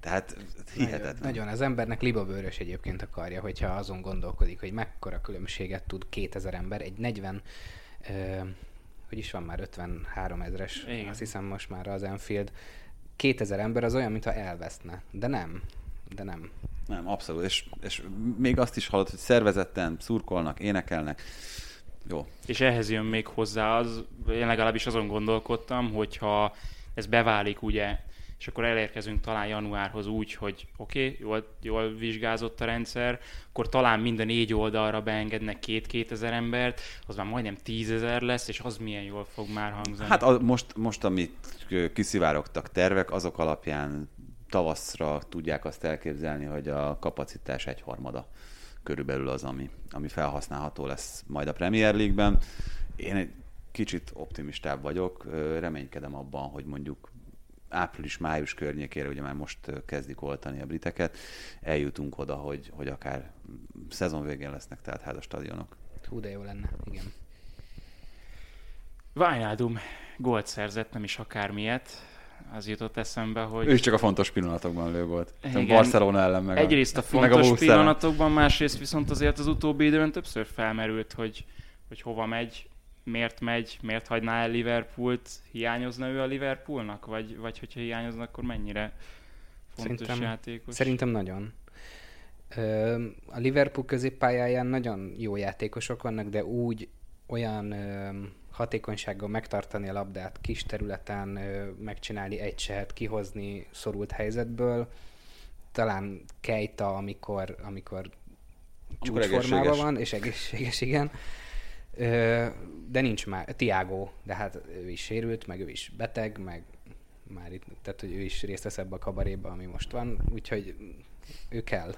Tehát hihetetlen.
Nagyon, nagyon. Az embernek libabőrös egyébként akarja, hogyha azon gondolkodik, hogy mekkora különbséget tud 2000 ember. Egy 40, ö, hogy is van már 53 ezres,
Igen.
azt hiszem most már az Enfield. 2000 ember az olyan, mintha elveszne. De nem. De nem.
Nem, abszolút. És, és még azt is hallott, hogy szervezetten szurkolnak, énekelnek. Jó.
És ehhez jön még hozzá az, én legalábbis azon gondolkodtam, hogyha ez beválik, ugye, és akkor elérkezünk talán januárhoz úgy, hogy oké, okay, jól, jól vizsgázott a rendszer, akkor talán minden négy oldalra beengednek két-két ezer embert, az már majdnem tízezer lesz, és az milyen jól fog már hangzani.
Hát a, most, most, amit kiszivárogtak tervek, azok alapján tavaszra tudják azt elképzelni, hogy a kapacitás egyharmada körülbelül az, ami, ami felhasználható lesz majd a Premier League-ben. Én egy kicsit optimistább vagyok, reménykedem abban, hogy mondjuk április-május környékére, ugye már most kezdik oltani a briteket, eljutunk oda, hogy, hogy akár szezon végén lesznek tehát hát a stadionok.
Hú, de jó lenne. Igen.
Wijnaldum gólt szerzett, nem is akármilyet. Az jutott eszembe, hogy...
Ő is csak a fontos pillanatokban lő volt.
Igen.
Barcelona ellen meg
Egyrészt a fontos
ellen.
pillanatokban, másrészt viszont azért az utóbbi időben többször felmerült, hogy, hogy hova megy, miért megy, miért hagyná el Liverpoolt, hiányozna ő a Liverpoolnak, vagy, vagy hogyha hiányozna, akkor mennyire fontos
Szerintem-
játékos?
Szerintem nagyon. Ö, A Liverpool középpályáján nagyon jó játékosok vannak, de úgy olyan ö, hatékonysággal megtartani a labdát kis területen, ö, megcsinálni egy sehet, kihozni szorult helyzetből, talán Keita, amikor, amikor csúcsformában van, és egészséges, igen. De nincs már, Tiago, de hát ő is sérült, meg ő is beteg, meg már itt, tehát hogy ő is részt vesz ebbe a kabaréba, ami most van, úgyhogy ő kell.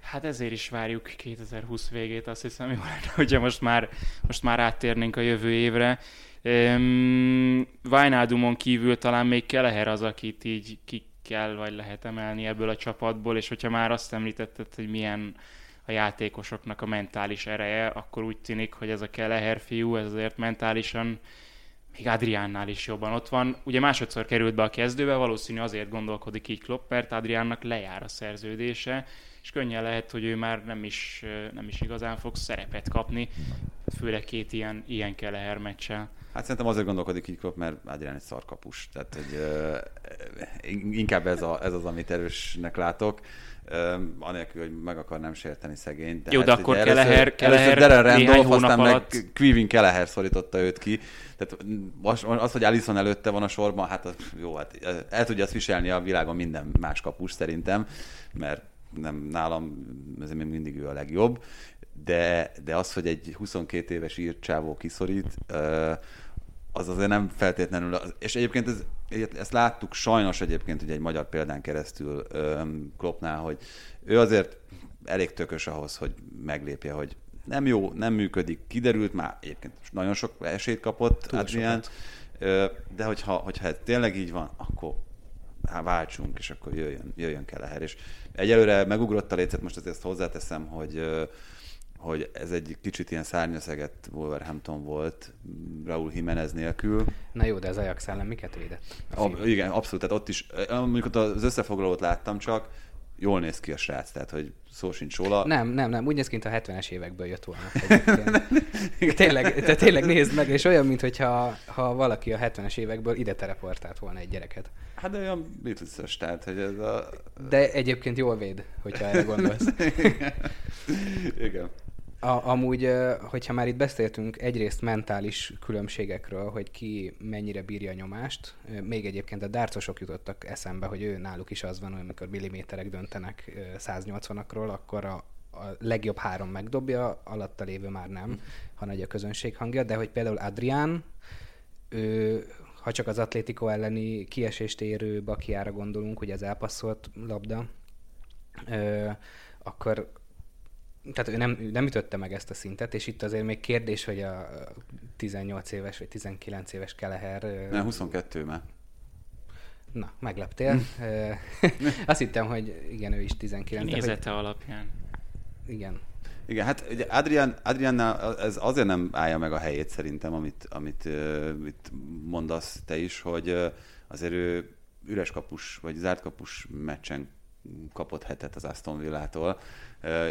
Hát ezért is várjuk 2020 végét, azt hiszem, jó lenne, hogyha most már, most már áttérnénk a jövő évre. Um, kívül talán még Keleher az, akit így ki kell vagy lehet emelni ebből a csapatból, és hogyha már azt említetted, hogy milyen a játékosoknak a mentális ereje, akkor úgy tűnik, hogy ez a Keleher fiú, ez azért mentálisan még Adriánnál is jobban ott van. Ugye másodszor került be a kezdőbe, valószínű azért gondolkodik így Klopp, mert Adriánnak lejár a szerződése, és könnyen lehet, hogy ő már nem is, nem is igazán fog szerepet kapni, főleg két ilyen, ilyen Keleher meccsel.
Hát szerintem azért gondolkodik így Klopp, mert Adrián egy szarkapus. Tehát, hogy uh, inkább ez, a, ez az, amit erősnek látok. Anélkül, hogy meg akarnám sérteni szegényt.
De Jó, hát, de akkor Keleher, Keleher
Darren Randolph, aztán alatt... meg Quivin Keleher szorította őt ki. Tehát az, hogy Alison előtte van a sorban, hát az, jó, hát el tudja azt viselni a világon minden más kapus szerintem, mert nem nálam, ez még mindig ő a legjobb, de, de az, hogy egy 22 éves írt csávó kiszorít, az azért nem feltétlenül, és egyébként ez, ezt láttuk sajnos egyébként hogy egy magyar példán keresztül Kloppnál, hogy ő azért elég tökös ahhoz, hogy meglépje, hogy nem jó, nem működik, kiderült, már egyébként nagyon sok esélyt kapott Túl Adrián, de hogyha, hogyha ez tényleg így van, akkor hát váltsunk, és akkor jöjjön, jöjjön Keleher. És egyelőre megugrott a lécet, most azért ezt hozzáteszem, hogy hogy ez egy kicsit ilyen szárnyaszeget Wolverhampton volt Raúl Jimenez nélkül.
Na jó, de az Ajax ellen miket védett?
A, igen, abszolút, tehát ott is, ott az összefoglalót láttam csak, jól néz ki a srác, tehát hogy szó sincs róla.
Nem, nem, nem, úgy néz ki, mint a 70-es évekből jött volna. tényleg, te tényleg nézd meg, és olyan, mintha ha valaki a 70-es évekből ide teleportált volna egy gyereket.
Hát de olyan beatles tehát hogy ez a...
De egyébként jól véd, hogyha erre gondolsz.
Igen.
A, amúgy, hogyha már itt beszéltünk egyrészt mentális különbségekről, hogy ki mennyire bírja a nyomást, még egyébként a dárcosok jutottak eszembe, hogy ő náluk is az van, hogy amikor milliméterek döntenek 180-akról, akkor a, a legjobb három megdobja, alatta lévő már nem, ha nagy a közönség hangja, de hogy például Adrián, ő, ha csak az Atlético elleni kiesést érő Bakiára gondolunk, hogy az elpasszolt labda, ö, akkor tehát ő nem, ő nem ütötte meg ezt a szintet, és itt azért még kérdés, hogy a 18 éves vagy 19 éves Keleher...
Nem, 22 már.
Na, megleptél. Azt hittem, hogy igen, ő is 19.
Nézete hogy... alapján.
Igen.
Igen, hát ugye Adrian, Adriannál ez azért nem állja meg a helyét szerintem, amit, amit uh, itt mondasz te is, hogy uh, azért ő üres kapus, vagy zárt kapus meccsen kapott hetet az Aston Villától.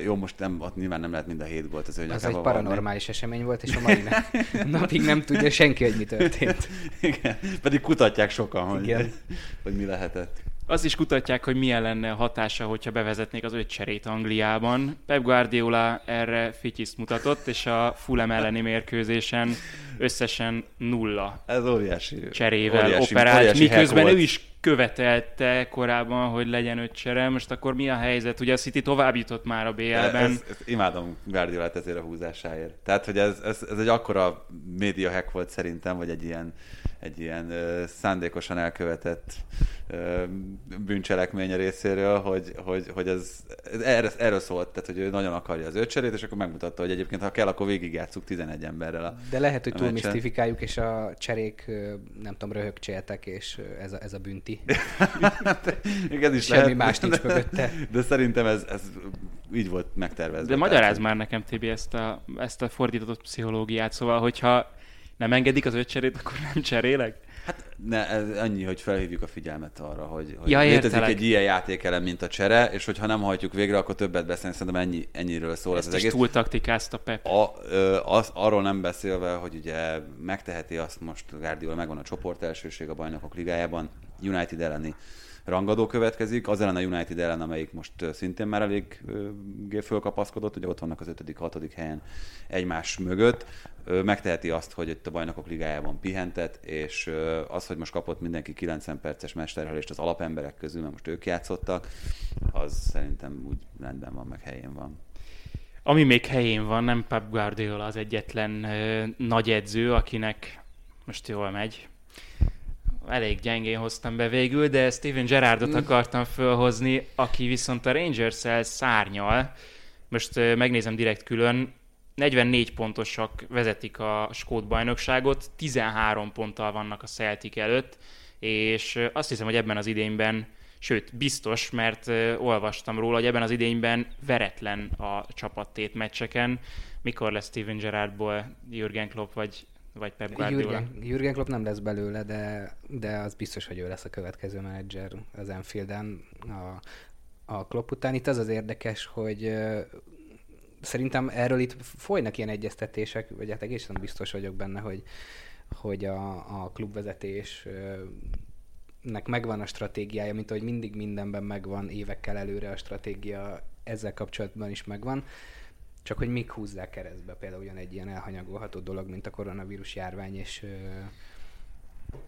Jó, most nem, ott nyilván nem lehet mind a hét volt az ő
Az egy paranormális valami. esemény volt, és a mai napig nem tudja senki, hogy mi történt.
Igen, pedig kutatják sokan, hogy, Igen. hogy mi lehetett.
Azt is kutatják, hogy milyen lenne a hatása, hogyha bevezetnék az öt cserét Angliában. Pep Guardiola erre fityiszt mutatott, és a Fulham elleni mérkőzésen összesen nulla
Ez óriási,
cserével óriási, operált, óriási miközben ő is követelte korábban, hogy legyen öt csere. Most akkor mi a helyzet? Ugye a City tovább jutott már a BL-ben. Ez,
ez, imádom Guardiolát ezért a húzásáért. Tehát, hogy ez, ez, ez egy akkora média hack volt szerintem, vagy egy ilyen egy ilyen uh, szándékosan elkövetett uh, bűncselekménye részéről, hogy, hogy, hogy ez, ez erről, erről szólt, tehát hogy ő nagyon akarja az ötcserét, és akkor megmutatta, hogy egyébként ha kell, akkor végigjátszuk 11 emberrel a
De lehet, hogy túl misztifikáljuk, és a cserék, nem tudom, röhögcséltek, és ez a, ez a bünti.
ez is
Semmi lehet. más nincs mögötte.
De szerintem ez, ez így volt megtervezve.
De magyaráz már nekem, Tibi, ezt a, ezt a fordított pszichológiát, szóval, hogyha nem engedik az öt cserét, akkor nem cserélek?
Hát ne, ez annyi, hogy felhívjuk a figyelmet arra, hogy, hogy ja, létezik értelek. egy ilyen játékelem, mint a csere, és hogyha nem hajtjuk végre, akkor többet beszélni, szerintem ennyi, ennyiről szól
Ezt
ez
az egész. túl taktikázta Pep.
A, ö, az, arról nem beszélve, hogy ugye megteheti azt most Guardiola, megvan a csoport elsőség a bajnokok ligájában, United elleni rangadó következik, az ellen a United ellen, amelyik most szintén már elég fölkapaszkodott, ugye ott vannak az 5 hatodik helyen egymás mögött, megteheti azt, hogy itt a bajnokok ligájában pihentet, és az, hogy most kapott mindenki 90 perces mesterhelést az alapemberek közül, mert most ők játszottak, az szerintem úgy rendben van, meg helyén van.
Ami még helyén van, nem Pep Guardiola az egyetlen ö, nagy edző, akinek most jól megy, elég gyengén hoztam be végül, de Steven Gerrardot mm. akartam fölhozni, aki viszont a Rangers-el szárnyal. Most megnézem direkt külön, 44 pontosak vezetik a skót bajnokságot, 13 ponttal vannak a Celtic előtt, és azt hiszem, hogy ebben az idényben Sőt, biztos, mert olvastam róla, hogy ebben az idényben veretlen a csapattét meccseken. Mikor lesz Steven Gerrardból Jürgen Klopp vagy, vagy Pep Guardiola?
Jürgen, Jürgen Klopp nem lesz belőle, de, de az biztos, hogy ő lesz a következő menedzser az Enfielden a, a Klopp után. Itt az az érdekes, hogy szerintem erről itt folynak ilyen egyeztetések, vagy hát egészen biztos vagyok benne, hogy, hogy a, a klubvezetés nek megvan a stratégiája, mint ahogy mindig mindenben megvan, évekkel előre a stratégia ezzel kapcsolatban is megvan, csak hogy még húzzák keresztbe például olyan egy ilyen elhanyagolható dolog, mint a koronavírus járvány, és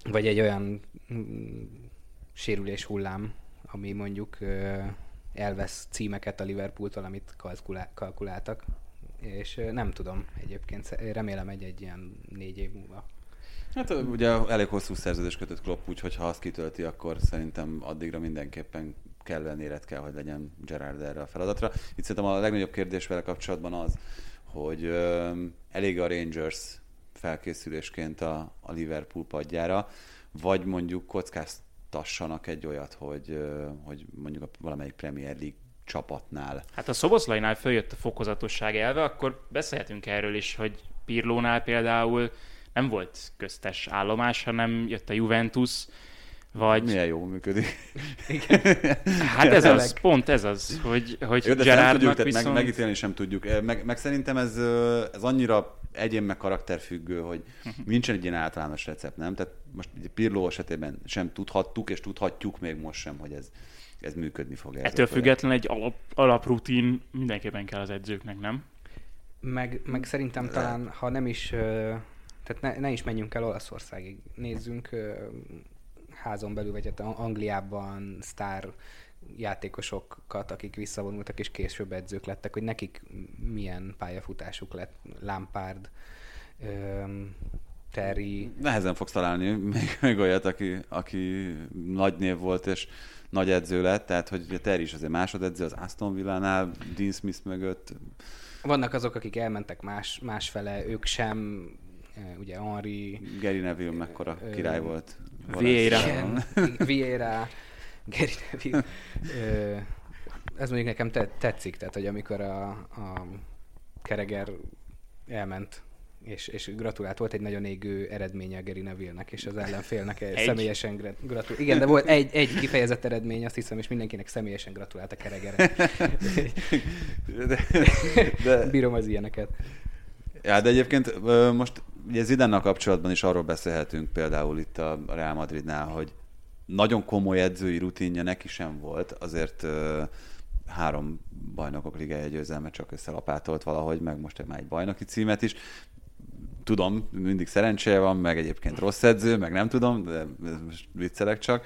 vagy egy olyan mm, sérülés hullám, ami mondjuk elvesz címeket a Liverpooltól, amit kalkulá- kalkuláltak, és nem tudom egyébként, remélem egy, egy ilyen négy év múlva.
Hát ugye elég hosszú szerződés kötött Klopp, úgyhogy ha azt kitölti, akkor szerintem addigra mindenképpen kellően élet kell, hogy legyen Gerard erre a feladatra. Itt szerintem a legnagyobb kérdés vele kapcsolatban az, hogy elég a Rangers felkészülésként a, a Liverpool padjára, vagy mondjuk kockáztassanak egy olyat, hogy, hogy mondjuk a valamelyik Premier League csapatnál.
Hát a Szoboszlainál följött a fokozatosság elve, akkor beszélhetünk erről is, hogy Pirlónál például nem volt köztes állomás, hanem jött a Juventus, vagy...
Milyen jól működik.
Hát ez az, pont ez az, hogy, hogy
Jó, de ezt nem tudjuk,
Gerardnak
tehát
viszont...
meg, megítélni sem tudjuk. Meg, meg szerintem ez, ez annyira egyén meg karakterfüggő, hogy
Mhm.
nincsen egy ilyen általános recept, nem? Tehát most ugye Pirló esetében sem tudhattuk, és tudhatjuk még most sem, hogy ez, ez működni fog. ez
Ettől
projekt.
függetlenül egy alap, alaprutin mindenképpen kell az edzőknek, nem?
Meg, meg szerintem
Lehet.
talán, ha nem is, tehát ne, ne is menjünk el Olaszországig, nézzünk házon belül, vagy hát Angliában sztár játékosokat, akik visszavonultak és később edzők lettek, hogy nekik milyen pályafutásuk lett, Lampard, öm, Terry,
Nehezen fogsz találni még, még olyat, aki, aki nagy név volt, és nagy edző lett, tehát hogy Terry is azért másodedző az Aston Villánál, Dean Smith mögött.
vannak azok, akik elmentek más, másfele, ők sem, ugye Henri,
Gary Neville mekkora király volt.
Vieira.
Vieira, Gary Neville. Ez mondjuk nekem te- tetszik, tehát hogy amikor a, a Kereger elment és, és gratulált, volt egy nagyon égő eredménye a Gary Neville-nek, és az ellenfélnek egy. személyesen gra- gratulált. Igen, de volt egy, egy kifejezett eredmény, azt hiszem, és mindenkinek személyesen gratulált a Keregerre.
De, de,
Bírom az ilyeneket.
Ja, de egyébként most ugye Zidánnal kapcsolatban is arról beszélhetünk például itt a Real Madridnál, hogy nagyon komoly edzői rutinja neki sem volt, azért három bajnokok ligája győzelmet csak összelapátolt valahogy, meg most már egy bajnoki címet is. Tudom, mindig szerencséje van, meg egyébként rossz edző, meg nem tudom, de most viccelek csak.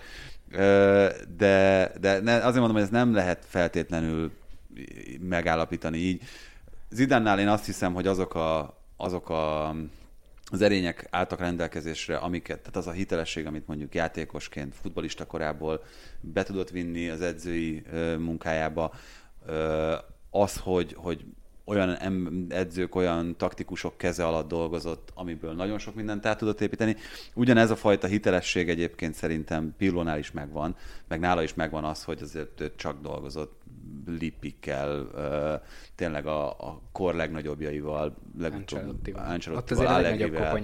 De, de azért mondom, hogy ez nem lehet feltétlenül megállapítani így. Zidánnál én azt hiszem, hogy azok a, azok a az erények álltak rendelkezésre, amiket, tehát az a hitelesség, amit mondjuk játékosként, futbalista korából be tudott vinni az edzői munkájába, az, hogy, hogy olyan edzők, olyan taktikusok keze alatt dolgozott, amiből nagyon sok mindent át tudott építeni. Ugyanez a fajta hitelesség egyébként szerintem Pillónál is megvan, meg nála is megvan az, hogy azért csak dolgozott Lippikkel, ö, tényleg a, a kor legnagyobbjaival, legutóbb
Ancelottival.
Allegrivel.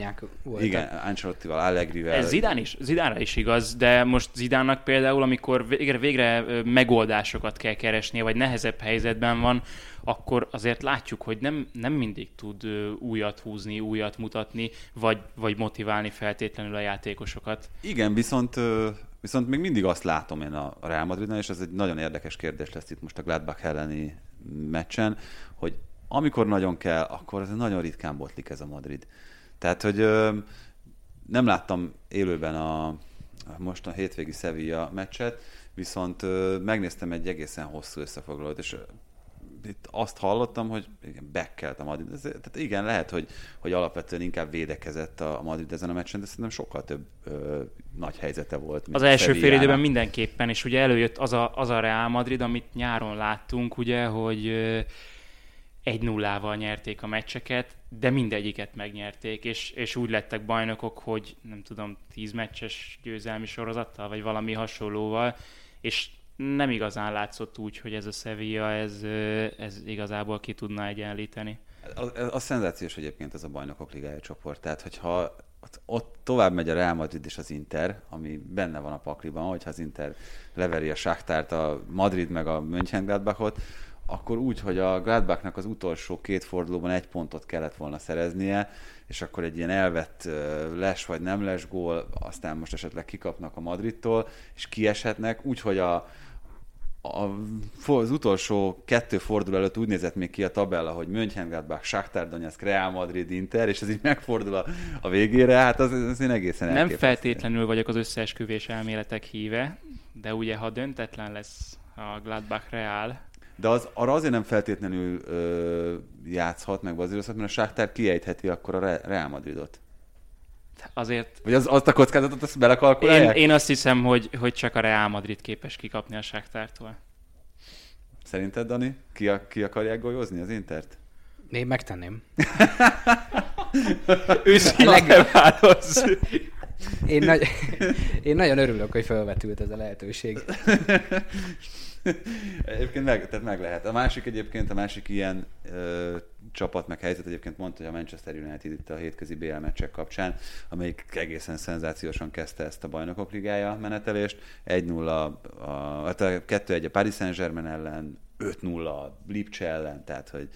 Igen, Ancelottival, Allegrivel.
Ez Zidán is, Zidánra is igaz, de most Zidánnak például, amikor végre, végre megoldásokat kell keresnie, vagy nehezebb helyzetben van, akkor azért látjuk, hogy nem, nem mindig tud újat húzni, újat mutatni, vagy, vagy motiválni feltétlenül a játékosokat.
Igen, viszont, viszont még mindig azt látom én a Real Madridnál, és ez egy nagyon érdekes kérdés lesz itt most a Gladbach elleni meccsen, hogy amikor nagyon kell, akkor ez nagyon ritkán botlik ez a Madrid. Tehát, hogy ö, nem láttam élőben a, most a hétvégi Sevilla meccset, viszont ö, megnéztem egy egészen hosszú összefoglalót, és itt azt hallottam, hogy igen, bekkelt a Madrid. Ez, tehát igen, lehet, hogy, hogy alapvetően inkább védekezett a Madrid ezen a meccsen, de szerintem sokkal több ö, nagy helyzete volt. mint
Az első fél időben mindenképpen, és ugye előjött az a, az a Real Madrid, amit nyáron láttunk, ugye, hogy ö, egy nullával nyerték a meccseket, de mindegyiket megnyerték, és, és úgy lettek bajnokok, hogy nem tudom, tíz meccses győzelmi sorozattal, vagy valami hasonlóval, és nem igazán látszott úgy, hogy ez a Sevilla, ez, ez igazából ki tudna egyenlíteni.
Az, az szenzációs egyébként ez a bajnokok ligája csoport. Tehát, hogyha ott- tovább megy a Real Madrid és az Inter, ami benne van a pakliban, hogyha az Inter leveri a Sáktárt, a Madrid meg a Mönchengladbachot, akkor úgy, hogy a Gladbachnak az utolsó két fordulóban egy pontot kellett volna szereznie, és akkor egy ilyen elvett les vagy nem les gól, aztán most esetleg kikapnak a Madridtól, és kieshetnek, úgy, hogy a, a, az utolsó kettő forduló előtt úgy nézett még ki a tabella, hogy Mönchengladbach, Shakhtar Donetsk, Real Madrid, Inter, és ez így megfordul a, a végére, hát az, az én egészen
Nem feltétlenül vagyok az összeesküvés elméletek híve, de ugye ha döntetlen lesz a Gladbach Real,
De az, arra azért nem feltétlenül ö, játszhat, meg bazírozhat, mert a Shakhtar kiejtheti akkor a Re- Real Madridot.
Azért
Vagy az, azt a kockázatot azt
én,
belekalkulálják?
én azt hiszem, hogy, hogy csak a Real Madrid képes kikapni a Saaktártól.
Szerinted, Dani? Ki, a, ki akarják golyozni az Intert?
Én megtenném.
Őszinte válasz.
Én, nagy, én nagyon örülök, hogy felvetült ez a lehetőség.
Egyébként meg, tehát meg lehet. A másik egyébként, a másik ilyen ö, csapat meg helyzet egyébként mondta, hogy a Manchester United itt a hétközi BL meccsek kapcsán, amelyik egészen szenzációsan kezdte ezt a bajnokok ligája menetelést. 1-0, a, a, hát a 2-1 a Paris Saint-Germain ellen, 5-0 a Lipcse ellen, tehát hogy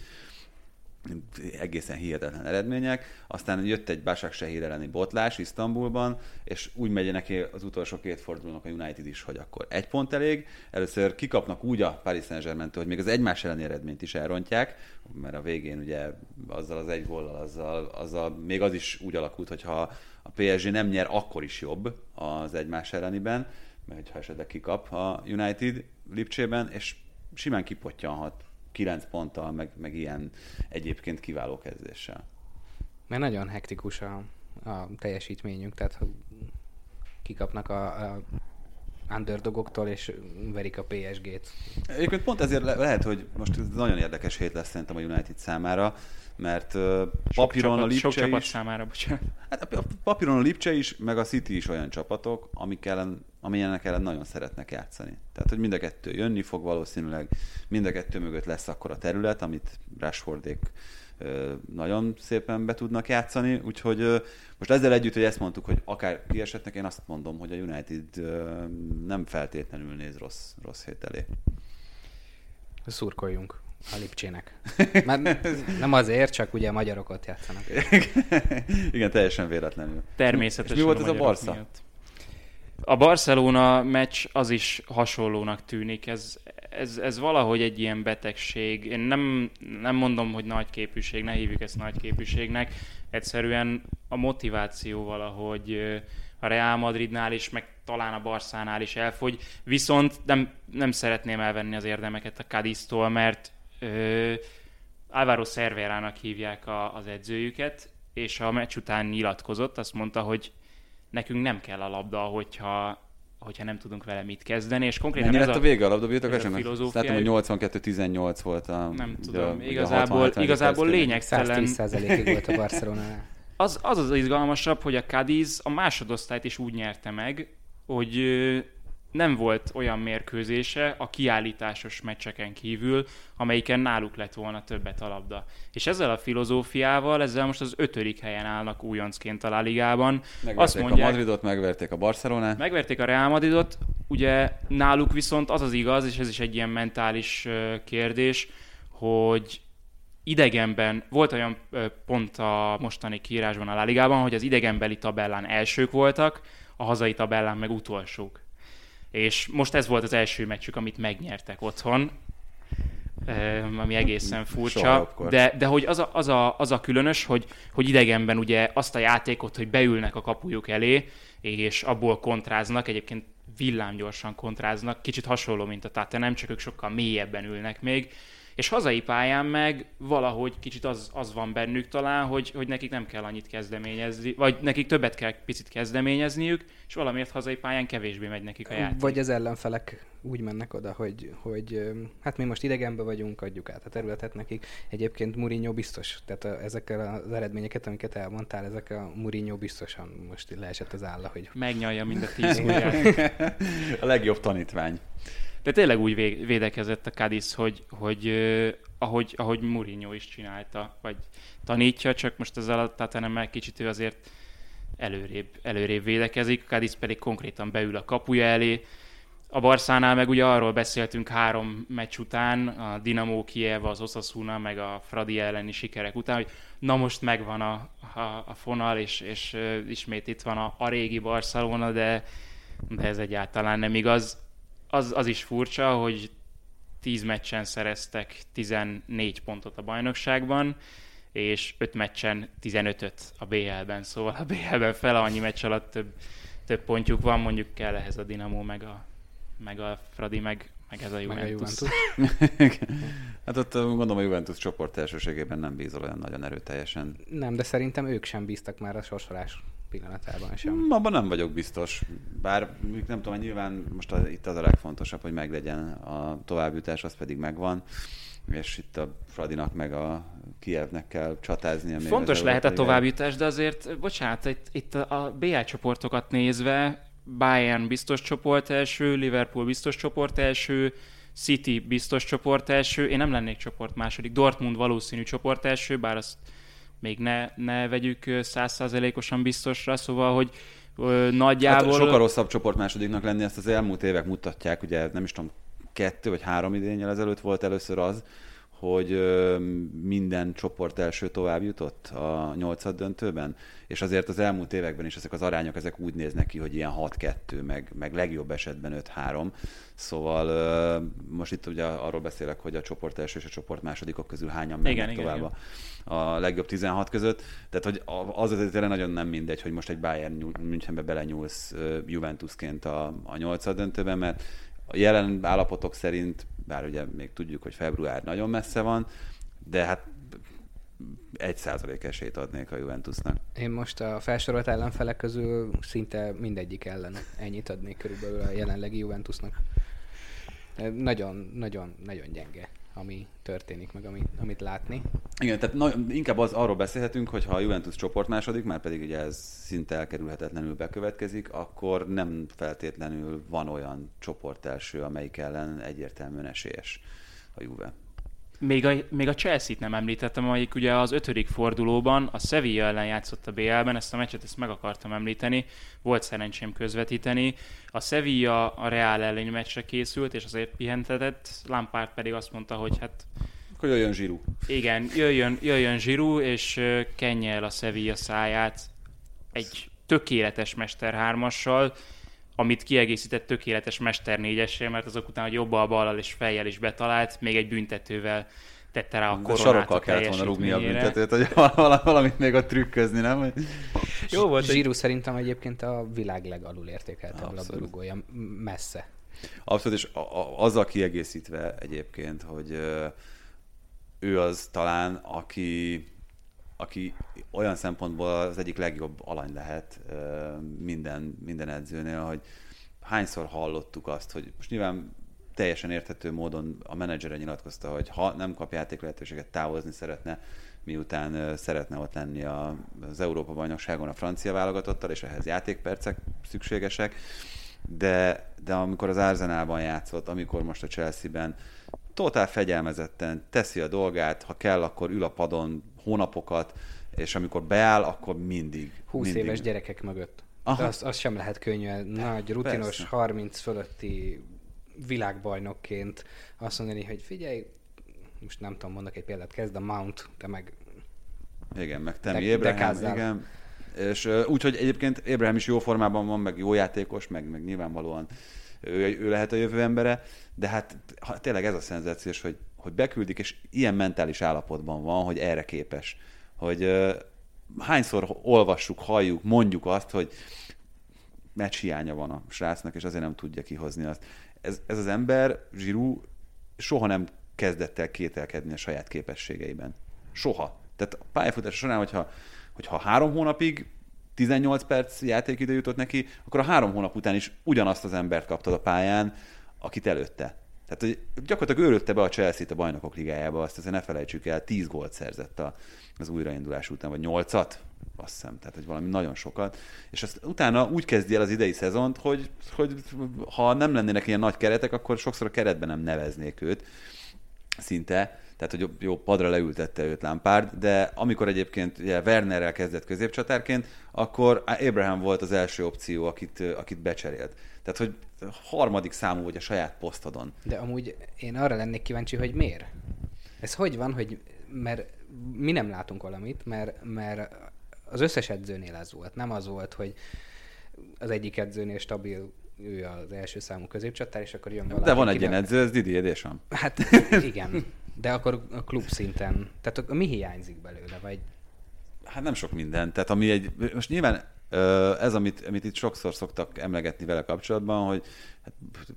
egészen hihetetlen eredmények. Aztán jött egy Básák Sehír elleni botlás Isztambulban, és úgy megy neki az utolsó két fordulónak a United is, hogy akkor egy pont elég. Először kikapnak úgy a Paris saint germain hogy még az egymás elleni eredményt is elrontják, mert a végén ugye azzal az egy góllal, azzal, azzal még az is úgy alakult, hogyha a PSG nem nyer, akkor is jobb az egymás elleniben, mert ha esetleg kikap a United Lipcsében, és simán kipottyanhat 9 ponttal, meg, meg ilyen egyébként kiváló kezdéssel.
Mert nagyon hektikus a, a teljesítményünk, tehát kikapnak a, a underdogoktól, és verik a PSG-t.
Egyébként pont ezért le- lehet, hogy most ez nagyon érdekes hét lesz szerintem a United számára, mert uh, papíron
csapat,
a Lipcse
sok csapat
is,
számára, bocsánat.
hát a papíron a Lipcse is, meg a City is olyan csapatok, amik ellen, amilyenek ellen nagyon szeretnek játszani. Tehát, hogy mind a kettő jönni fog valószínűleg, mind a kettő mögött lesz akkor a terület, amit Rashfordék nagyon szépen be tudnak játszani, úgyhogy most ezzel együtt, hogy ezt mondtuk, hogy akár kiesetnek, én azt mondom, hogy a United nem feltétlenül néz rossz, rossz hét elé.
Szurkoljunk a Lipcsének. Már nem azért, csak ugye magyarok ott játszanak.
Igen, teljesen véletlenül.
Természetesen
És mi volt ez a
magyarok
Barca?
miatt. A Barcelona meccs az is hasonlónak tűnik. Ez, ez, ez valahogy egy ilyen betegség. Én nem, nem mondom, hogy nagy képűség, ne hívjuk ezt nagy képűségnek. Egyszerűen a motiváció valahogy a Real Madridnál is, meg talán a Barszánál is elfogy. Viszont nem, nem szeretném elvenni az érdemeket a Cadiztól, mert ö, Álvaro Cerverának hívják a, az edzőjüket, és a meccs után nyilatkozott, azt mondta, hogy nekünk nem kell a labda, hogyha, hogyha nem tudunk vele mit kezdeni, és konkrétan
Mennyi
ez
lett a,
a,
vége a
filozófiájuk.
Látom, hogy 82-18 volt a...
nem tudom,
a- ugye a
igazából,
60-70.
igazából
perc
lényegtelen.
110%-ig volt a Barcelonánál.
Az, az az izgalmasabb, hogy a Cadiz a másodosztályt is úgy nyerte meg, hogy nem volt olyan mérkőzése a kiállításos meccseken kívül, amelyiken náluk lett volna többet a labda. És ezzel a filozófiával, ezzel most az ötödik helyen állnak újoncként a La Ligában.
Megverték
Azt mondják,
a Madridot, megverték a Barcelonát.
Megverték a Real Madridot, ugye náluk viszont az az igaz, és ez is egy ilyen mentális kérdés, hogy idegenben, volt olyan pont a mostani kiírásban a La Ligában, hogy az idegenbeli tabellán elsők voltak, a hazai tabellán meg utolsók. És most ez volt az első meccsük, amit megnyertek otthon, ö, ami egészen furcsa. De, de hogy az a, az, a, az a különös, hogy, hogy idegenben ugye azt a játékot, hogy beülnek a kapujuk elé, és abból kontráznak, egyébként villámgyorsan kontráznak, kicsit hasonló, mint a Tottenham, csak ők sokkal mélyebben ülnek még, És hazai pályán meg valahogy kicsit az, az van bennük talán, hogy, hogy nekik nem kell annyit kezdeményezni, vagy nekik többet kell picit kezdeményezniük, és valamiért hazai pályán kevésbé megy nekik a játék.
Vagy az ellenfelek úgy mennek oda, hogy, hogy hát mi most idegenbe vagyunk, adjuk át a területet nekik. Egyébként Mourinho biztos, tehát a, ezekkel az eredményeket, amiket elmondtál, ezek a Mourinho biztosan most leesett az álla, hogy...
Megnyalja mind a tíz
A legjobb tanítvány.
De tényleg úgy védekezett a Cadiz, hogy, hogy ahogy, ahogy Mourinho is csinálta, vagy tanítja, csak most ezzel a Tatanem kicsit ő azért előrébb, előrébb védekezik, a Cadiz pedig konkrétan beül a kapuja elé. A Barszánál meg ugye arról beszéltünk három meccs után, a Dinamo Kiev, az Osasuna, meg a Fradi elleni sikerek után, hogy na most megvan a, a, a fonal, és, és ismét itt van a, a régi Barcelona, de, de ez egyáltalán nem igaz az, az is furcsa, hogy 10 meccsen szereztek 14 pontot a bajnokságban, és 5 meccsen 15-öt a BL-ben, szóval a BL-ben fele annyi meccs alatt több, több pontjuk van, mondjuk kell ehhez a Dinamo, meg a, meg a Fradi, meg, meg ez a Juventus. Meg a
Juventus. hát ott gondolom a Juventus csoport elsőségében nem bízol olyan nagyon erőteljesen.
Nem, de szerintem ők sem bíztak már a sorsolás pillanatában sem.
Mm, abban nem vagyok biztos. Bár nem tudom, nyilván most a, itt az a legfontosabb, hogy meglegyen a továbbjutás, az pedig megvan és itt a Fradinak meg a Kievnek kell csatázni.
Fontos lehet a továbbjutás, de azért, bocsánat, itt, itt a BL csoportokat nézve, Bayern biztos csoport első, Liverpool biztos csoport első, City biztos csoport első, én nem lennék csoport második, Dortmund valószínű csoport első, bár azt még ne, ne vegyük százszázalékosan biztosra, szóval, hogy ö, nagyjából... Hát
sokkal rosszabb csoport másodiknak lenni, ezt az elmúlt évek mutatják, ugye nem is tudom, kettő vagy három idényel ezelőtt volt először az, hogy minden csoport első tovább jutott a nyolcad döntőben, és azért az elmúlt években is ezek az arányok ezek úgy néznek ki, hogy ilyen 6-2, meg, meg legjobb esetben 5-3. Szóval most itt ugye arról beszélek, hogy a csoport első és a csoport másodikok közül hányan mennek igen, tovább igen, a, a legjobb 16 között. Tehát, hogy az azért tényleg nagyon nem mindegy, hogy most egy Bayern Münchenbe belenyúlsz Juventusként a, a nyolcad döntőben, mert a jelen állapotok szerint, bár ugye még tudjuk, hogy február nagyon messze van, de hát egy százalék esélyt adnék a Juventusnak.
Én most a felsorolt ellenfelek közül szinte mindegyik ellen ennyit adnék körülbelül a jelenlegi Juventusnak. Nagyon, nagyon, nagyon gyenge ami történik, meg ami, amit látni.
Igen, tehát na, inkább az, arról beszélhetünk, hogy ha a Juventus csoport második, már pedig ugye ez szinte elkerülhetetlenül bekövetkezik, akkor nem feltétlenül van olyan csoport első, amelyik ellen egyértelműen esélyes a Juve.
Még a, még a Chelsea-t nem említettem, amelyik ugye az ötödik fordulóban a Sevilla ellen játszott a BL-ben, ezt a meccset ezt meg akartam említeni, volt szerencsém közvetíteni. A Sevilla a Real elleni meccsre készült, és azért pihentetett, Lampard pedig azt mondta, hogy hát
akkor jöjjön Zsirú.
Igen, jöjjön, jöjjön Zsirú, és kenje el a Sevilla száját egy tökéletes Mester amit kiegészített tökéletes Mester négyesre, mert azok után, hogy jobbal, ballal és fejjel is betalált, még egy büntetővel tette rá a koronát
Sarokkal kellett volna rúgni a büntetőt, hogy valamit még a trükközni, nem?
Jó volt. Zsíru szerintem egyébként a világ legalul értékeltebb labdarúgója messze.
Abszolút, és azzal kiegészítve egyébként, hogy ő az talán, aki aki olyan szempontból az egyik legjobb alany lehet minden, minden edzőnél, hogy hányszor hallottuk azt, hogy most nyilván teljesen érthető módon a menedzsere nyilatkozta, hogy ha nem kap játék lehetőséget, távozni szeretne, miután szeretne ott lenni az Európa bajnokságon a francia válogatottal, és ehhez játékpercek szükségesek. De, de amikor az Arsenalban játszott, amikor most a Chelsea-ben totál fegyelmezetten teszi a dolgát, ha kell, akkor ül a padon hónapokat, és amikor beáll, akkor mindig.
20
mindig.
éves gyerekek mögött. Aha. Az, az sem lehet könnyű, nagy, rutinos, Persze. 30 fölötti világbajnokként azt mondani, hogy figyelj, most nem tudom, mondok egy példát, kezd a Mount, te meg...
Igen, meg Temi Abraham, igen. És úgyhogy egyébként Abraham is jó formában van, meg jó játékos, meg, meg nyilvánvalóan ő, ő lehet a jövő embere, de hát ha, tényleg ez a szenzációs, hogy, hogy beküldik, és ilyen mentális állapotban van, hogy erre képes. Hogy uh, hányszor olvassuk, halljuk, mondjuk azt, hogy meccs hiánya van a srácnak, és azért nem tudja kihozni azt. Ez, ez az ember, Zsirú, soha nem kezdett el kételkedni a saját képességeiben. Soha. Tehát a pályafutás során, hogyha, hogyha három hónapig 18 perc játékidő jutott neki, akkor a három hónap után is ugyanazt az embert kaptad a pályán, akit előtte. Tehát hogy gyakorlatilag őrötte be a Chelsea-t a bajnokok ligájába, azt azért ne felejtsük el, 10 gólt szerzett a, az újraindulás után, vagy 8-at, azt hiszem, tehát hogy valami nagyon sokat. És azt utána úgy kezdi el az idei szezont, hogy, hogy ha nem lennének ilyen nagy keretek, akkor sokszor a keretben nem neveznék őt szinte tehát hogy jó, padra leültette őt Lampard, de amikor egyébként ugye, Wernerrel kezdett középcsatárként, akkor Abraham volt az első opció, akit, akit becserélt. Tehát, hogy harmadik számú vagy a saját posztodon.
De amúgy én arra lennék kíváncsi, hogy miért? Ez hogy van, hogy mert mi nem látunk valamit, mert, mert az összes edzőnél ez volt. Nem az volt, hogy az egyik edzőnél stabil ő az első számú középcsatár, és akkor jön valaki.
De van egy ilyen edző, ez Didier Deschamps.
Hát igen, de akkor a klub szinten, tehát mi hiányzik belőle, vagy?
Hát nem sok minden, tehát ami egy, most nyilván ez, amit, amit itt sokszor szoktak emlegetni vele kapcsolatban, hogy hát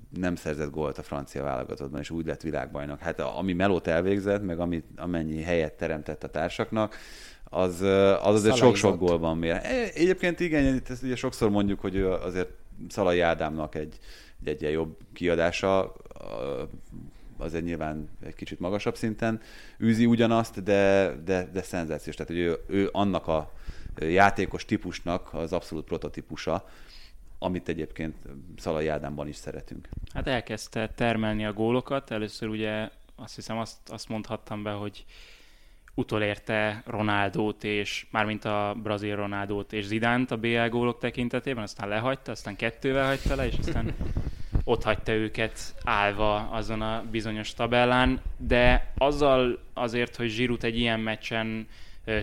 nem szerzett gólt a francia válogatottban, és úgy lett világbajnok. Hát ami melót elvégzett, meg amit, amennyi helyet teremtett a társaknak, az, az azért sok-sok gólban mér. Egyébként igen, ezt ugye sokszor mondjuk, hogy ő azért Szalai Ádámnak egy, egy, egy jobb kiadása, azért nyilván egy kicsit magasabb szinten űzi ugyanazt, de, de, de szenzációs. Tehát, hogy ő, ő annak a játékos típusnak az abszolút prototípusa, amit egyébként Szalai Ádámban is szeretünk.
Hát elkezdte termelni a gólokat. Először ugye azt hiszem azt, azt mondhattam be, hogy utolérte Ronaldót, és mármint a brazil Ronaldót és Zidánt a BL gólok tekintetében, aztán lehagyta, aztán kettővel hagyta le, és aztán ott hagyta őket állva azon a bizonyos tabellán, de azzal azért, hogy Zsirut egy ilyen meccsen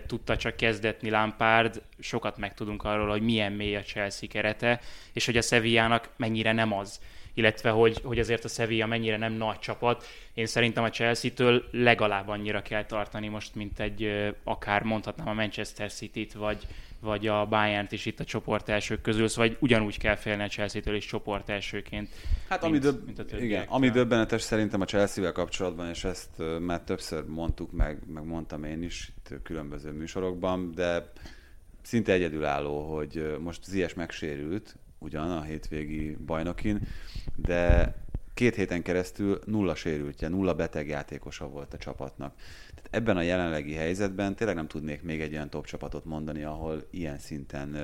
tudta csak kezdetni Lampard, sokat megtudunk arról, hogy milyen mély a Chelsea kerete, és hogy a Sevillának mennyire nem az illetve hogy, hogy azért a Sevilla mennyire nem nagy csapat. Én szerintem a Chelsea-től legalább annyira kell tartani most, mint egy akár mondhatnám a Manchester City-t, vagy, vagy a Bayern-t is itt a csoport elsők közül, szóval ugyanúgy kell félni a Chelsea-től is csoport elsőként.
Hát mint, ami, döb- mint igen, ami döbbenetes szerintem a Chelsea-vel kapcsolatban, és ezt már többször mondtuk, meg, meg mondtam én is itt különböző műsorokban, de szinte egyedülálló, hogy most Ziyech megsérült, ugyan a hétvégi bajnokin, de két héten keresztül nulla sérültje, nulla beteg játékosa volt a csapatnak. Tehát ebben a jelenlegi helyzetben tényleg nem tudnék még egy olyan top csapatot mondani, ahol ilyen szinten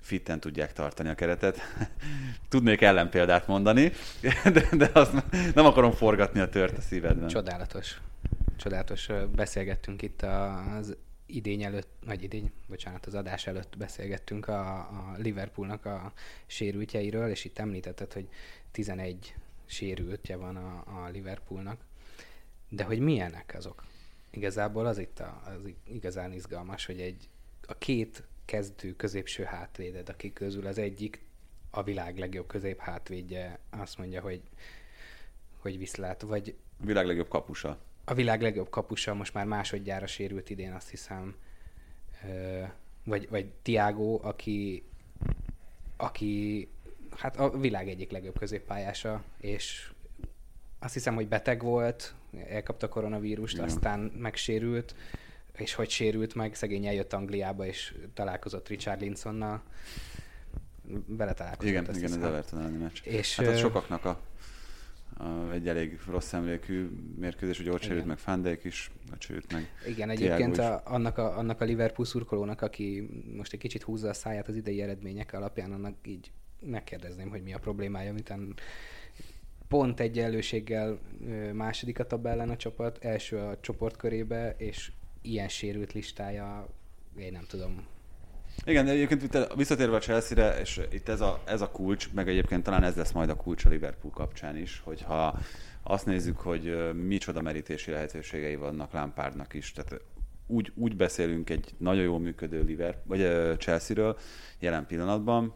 fitten tudják tartani a keretet. Tudnék ellenpéldát mondani, de, de azt nem akarom forgatni a tört a szívedben.
Csodálatos. Csodálatos. Beszélgettünk itt az idény előtt, vagy idény, bocsánat, az adás előtt beszélgettünk a, a Liverpoolnak a sérültjeiről, és itt említetted, hogy 11 sérültje van a, a Liverpoolnak. De hogy milyenek azok? Igazából az itt a, az igazán izgalmas, hogy egy, a két kezdő középső hátvéded, akik közül az egyik a világ legjobb közép hátvédje azt mondja, hogy, hogy viszlát, vagy...
A világ legjobb kapusa
a világ legjobb kapusa most már másodjára sérült idén, azt hiszem, vagy, vagy Tiago, aki, aki hát a világ egyik legjobb középpályása, és azt hiszem, hogy beteg volt, elkapta koronavírust, ja. aztán megsérült, és hogy sérült meg, szegény eljött Angliába, és találkozott Richard Linsonnal. Vele találkozott.
Igen, igen, ez Everton elleni meccs. És, hát az sokaknak a egy elég rossz emlékű mérkőzés, ugye ott sérült meg Fandék is, ott sérült meg
Igen, egyébként a, annak, a, annak a Liverpool szurkolónak, aki most egy kicsit húzza a száját az idei eredmények alapján, annak így megkérdezném, hogy mi a problémája, miután pont egy előséggel második a tabellán a csapat, első a csoportkörébe, és ilyen sérült listája, én nem tudom,
igen, de egyébként visszatérve a Chelsea-re, és itt ez a, ez a kulcs, meg egyébként talán ez lesz majd a kulcs a Liverpool kapcsán is, hogyha azt nézzük, hogy micsoda merítési lehetőségei vannak Lampardnak is, tehát úgy, úgy beszélünk egy nagyon jól működő Liverpool, vagy Chelsea-ről jelen pillanatban,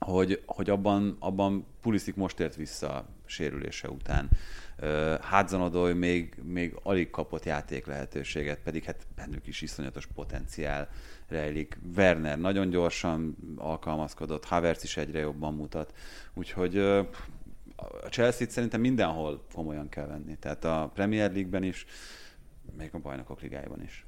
hogy, hogy abban, abban Pulisic most ért vissza sérülése után. Hudson még, még alig kapott játék lehetőséget, pedig hát bennük is iszonyatos potenciál rejlik. Werner nagyon gyorsan alkalmazkodott, Havertz is egyre jobban mutat. Úgyhogy Chelsea-t szerintem mindenhol komolyan kell venni. Tehát a Premier League-ben is, még a bajnokok ligájában is.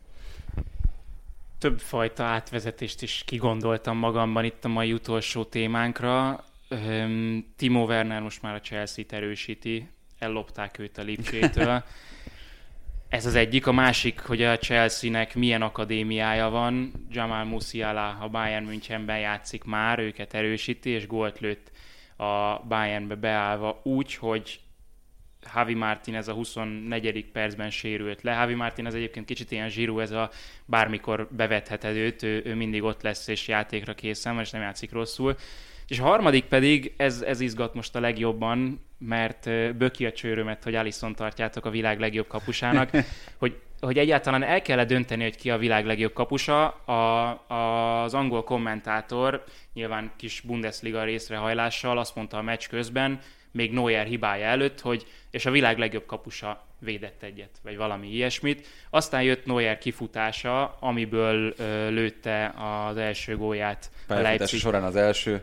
Több fajta átvezetést is kigondoltam magamban itt a mai utolsó témánkra. Timo Werner most már a Chelsea-t erősíti, ellopták őt a Lipcsétől. Ez az egyik. A másik, hogy a Chelsea-nek milyen akadémiája van. Jamal Musiala a Bayern Münchenben játszik már, őket erősíti, és gólt lőtt a Bayernbe beállva úgy, hogy Javi Martin ez a 24. percben sérült le. Javi Martin az egyébként kicsit ilyen zsírú, ez a bármikor bevetheted őt, ő, ő mindig ott lesz és játékra készen, és nem játszik rosszul. És a harmadik pedig, ez, ez izgat most a legjobban, mert böki a csőrömet, hogy Alisson tartjátok a világ legjobb kapusának, hogy, hogy egyáltalán el kellett dönteni, hogy ki a világ legjobb kapusa. A, az angol kommentátor, nyilván kis Bundesliga részrehajlással azt mondta a meccs közben, még Neuer hibája előtt, hogy és a világ legjobb kapusa védett egyet, vagy valami ilyesmit. Aztán jött Neuer kifutása, amiből ö, lőtte az első gólját
a Leipzig. során az első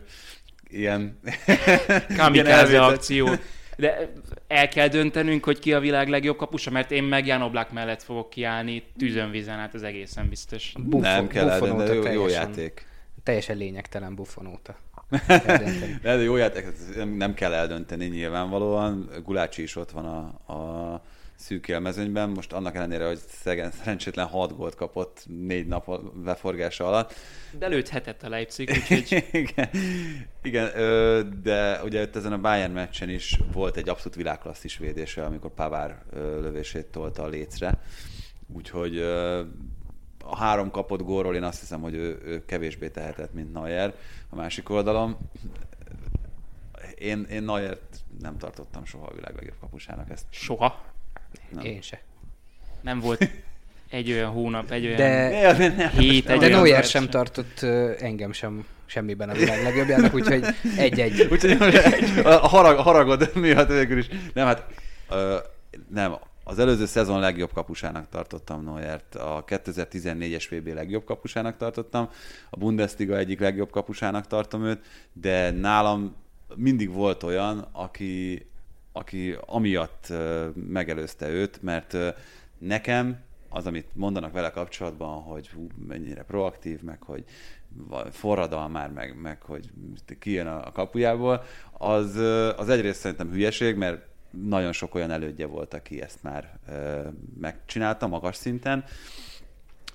ilyen,
Kamikaze akció. De el kell döntenünk, hogy ki a világ legjobb kapusa, mert én meg Jan Oblak mellett fogok kiállni tűzönvízen, hát ez egészen biztos.
Buffon, nem kell eldönteni, jó, jó játék.
Teljesen lényegtelen Buffon óta.
De jó játék, nem kell eldönteni nyilvánvalóan. Gulácsi is ott van a, a szűk élmezőnyben. Most annak ellenére, hogy szegen, szerencsétlen 6 gólt kapott négy nap beforgása alatt.
De lőthetett a Leipzig, úgyhogy...
igen, igen, de ugye itt ezen a Bayern meccsen is volt egy abszolút világklasszis védése, amikor Pavár lövését tolta a lécre. Úgyhogy a három kapott gólról én azt hiszem, hogy ő, ő kevésbé tehetett, mint Neuer. A másik oldalon én, én Neuert nem tartottam soha a világ legjobb kapusának. Ezt
soha?
Nem. Én se.
Nem volt egy olyan hónap, egy olyan
de, hét, egy De Neuer sem tartott engem sem semmiben a világ legjobbjának, úgyhogy egy-egy.
úgyhogy a, harag, a haragod miatt végül is. Nem, hát ö, nem, az előző szezon legjobb kapusának tartottam Neuert, a 2014-es VB legjobb kapusának tartottam, a Bundesliga egyik legjobb kapusának tartom őt, de nálam mindig volt olyan, aki, aki amiatt megelőzte őt, mert nekem az, amit mondanak vele kapcsolatban, hogy hú, mennyire proaktív, meg hogy forradal már, meg, meg hogy kijön a kapujából, az, az egyrészt szerintem hülyeség, mert nagyon sok olyan elődje volt, aki ezt már megcsinálta magas szinten.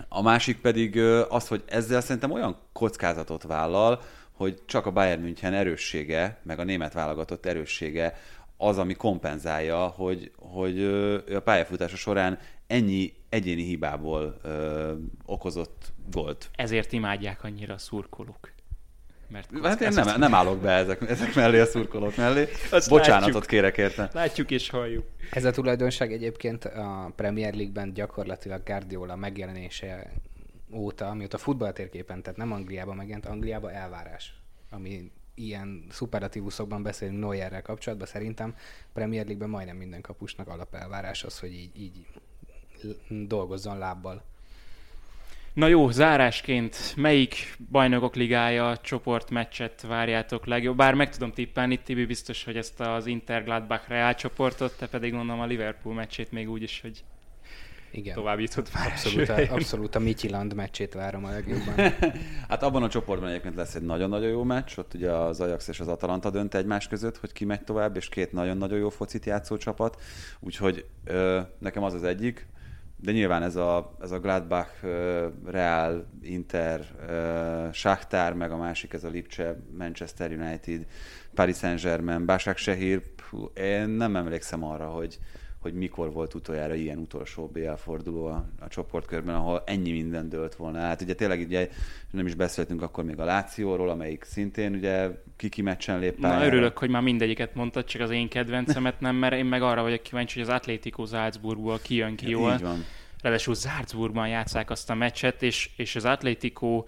A másik pedig az, hogy ezzel szerintem olyan kockázatot vállal, hogy csak a Bayern München erőssége, meg a német válogatott erőssége az, ami kompenzálja, hogy, hogy a pályafutása során ennyi egyéni hibából ö, okozott gólt.
Ezért imádják annyira a szurkolók.
Mert hát én nem, nem állok be ezek, ezek mellé a szurkolók mellé. Azt Bocsánatot látjuk. kérek érte.
Látjuk és halljuk.
Ez a tulajdonság egyébként a Premier League-ben gyakorlatilag Guardiola megjelenése óta, amióta futballtérképen, tehát nem Angliában megjelent, Angliában elvárás, ami ilyen szuperlatívuszokban beszélünk Neuerrel kapcsolatban, szerintem Premier League-ben majdnem minden kapusnak alapelvárás az, hogy így, így dolgozzon lábbal.
Na jó, zárásként melyik bajnokok ligája csoportmeccset várjátok legjobb? Bár meg tudom tippelni, Tibi biztos, hogy ezt az Inter Gladbach Real csoportot, te pedig mondom a Liverpool meccsét még úgy is, hogy igen. tovább jutott már.
Abszolút, a, abszolút a Mityiland meccsét várom a legjobban.
hát abban a csoportban egyébként lesz egy nagyon-nagyon jó meccs, ott ugye az Ajax és az Atalanta dönt egymás között, hogy ki megy tovább, és két nagyon-nagyon jó focit játszó csapat, úgyhogy ö, nekem az az egyik, de nyilván ez a, ez a Gladbach, Real, Inter, Shakhtar, meg a másik ez a Lipcse, Manchester United, Paris Saint-Germain, Básák Sehir, én nem emlékszem arra, hogy, hogy mikor volt utoljára ilyen utolsó BL forduló a, a csoportkörben, ahol ennyi minden dőlt volna. Hát ugye tényleg ugye nem is beszéltünk akkor még a Lációról, amelyik szintén ugye kiki meccsen lép
pályára. Na örülök, hogy már mindegyiket mondtad, csak az én kedvencemet nem, mert én meg arra vagyok kíváncsi, hogy az Atlético Salzburgból kijön ki jól. Így van. Ráadásul Salzburgban játszák azt a meccset, és, és az Atlético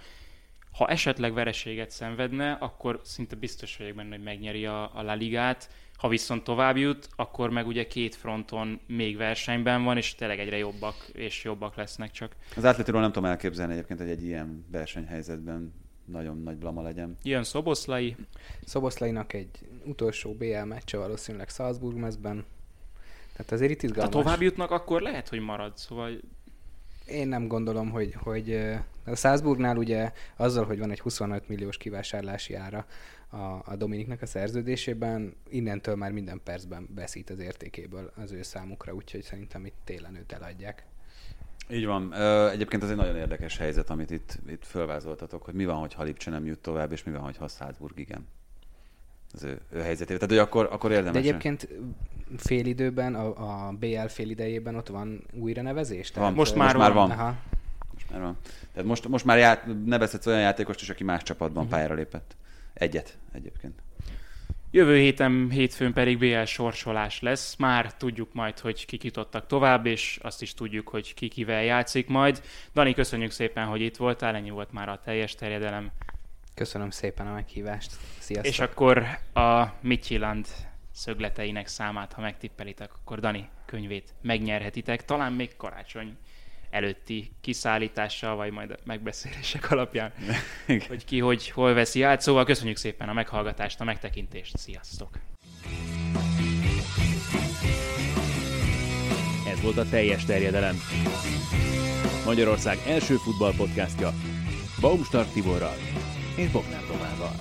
ha esetleg vereséget szenvedne, akkor szinte biztos vagyok benne, hogy megnyeri a, a La Ligát ha viszont tovább jut, akkor meg ugye két fronton még versenyben van, és tényleg egyre jobbak és jobbak lesznek csak.
Az átlétiról nem tudom elképzelni egyébként, hogy egy ilyen versenyhelyzetben nagyon nagy blama legyen.
Jön Szoboszlai.
Szoboszlainak egy utolsó BL meccse valószínűleg Salzburg mezben. Tehát azért itt
Ha
izgalmas.
tovább jutnak, akkor lehet, hogy marad. Szóval
Én nem gondolom, hogy, hogy a Salzburgnál ugye azzal, hogy van egy 25 milliós kivásárlási ára a, a Dominiknak a szerződésében, innentől már minden percben veszít az értékéből az ő számukra, úgyhogy szerintem itt télen őt eladják.
Így van. Egyébként ez egy nagyon érdekes helyzet, amit itt, itt fölvázoltatok, hogy mi van, hogy Lipcse nem jut tovább, és mi van, hogy Salzburg igen. Az ő, ő helyzetében. Tehát, hogy akkor, akkor
De
érdemes.
egyébként félidőben, a, a BL félidejében ott van újra nevezés?
Van.
Most már
már
van.
van.
Aha.
Most már van. Tehát most, most már ját, nevezhetsz olyan játékost is, aki más csapatban
Mhm.
pályára lépett. Egyet egyébként.
Jövő héten, hétfőn pedig BL sorsolás lesz. Már tudjuk majd, hogy kik jutottak tovább, és azt is tudjuk, hogy ki kivel játszik majd. Dani, köszönjük szépen, hogy itt voltál, ennyi volt már a teljes terjedelem.
Köszönöm szépen a meghívást. Sziasztok!
És akkor a Mitchelland szögleteinek számát, ha megtippelitek, akkor Dani könyvét megnyerhetitek. Talán még karácsony előtti kiszállítással, vagy majd a megbeszélések alapján, hogy ki hogy hol veszi át. Szóval köszönjük szépen a meghallgatást, a megtekintést. Sziasztok!
Ez volt a teljes terjedelem. Magyarország első futballpodcastja Baumstark Tiborral és Bognár Tomával.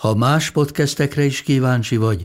Ha más podcastekre is kíváncsi vagy,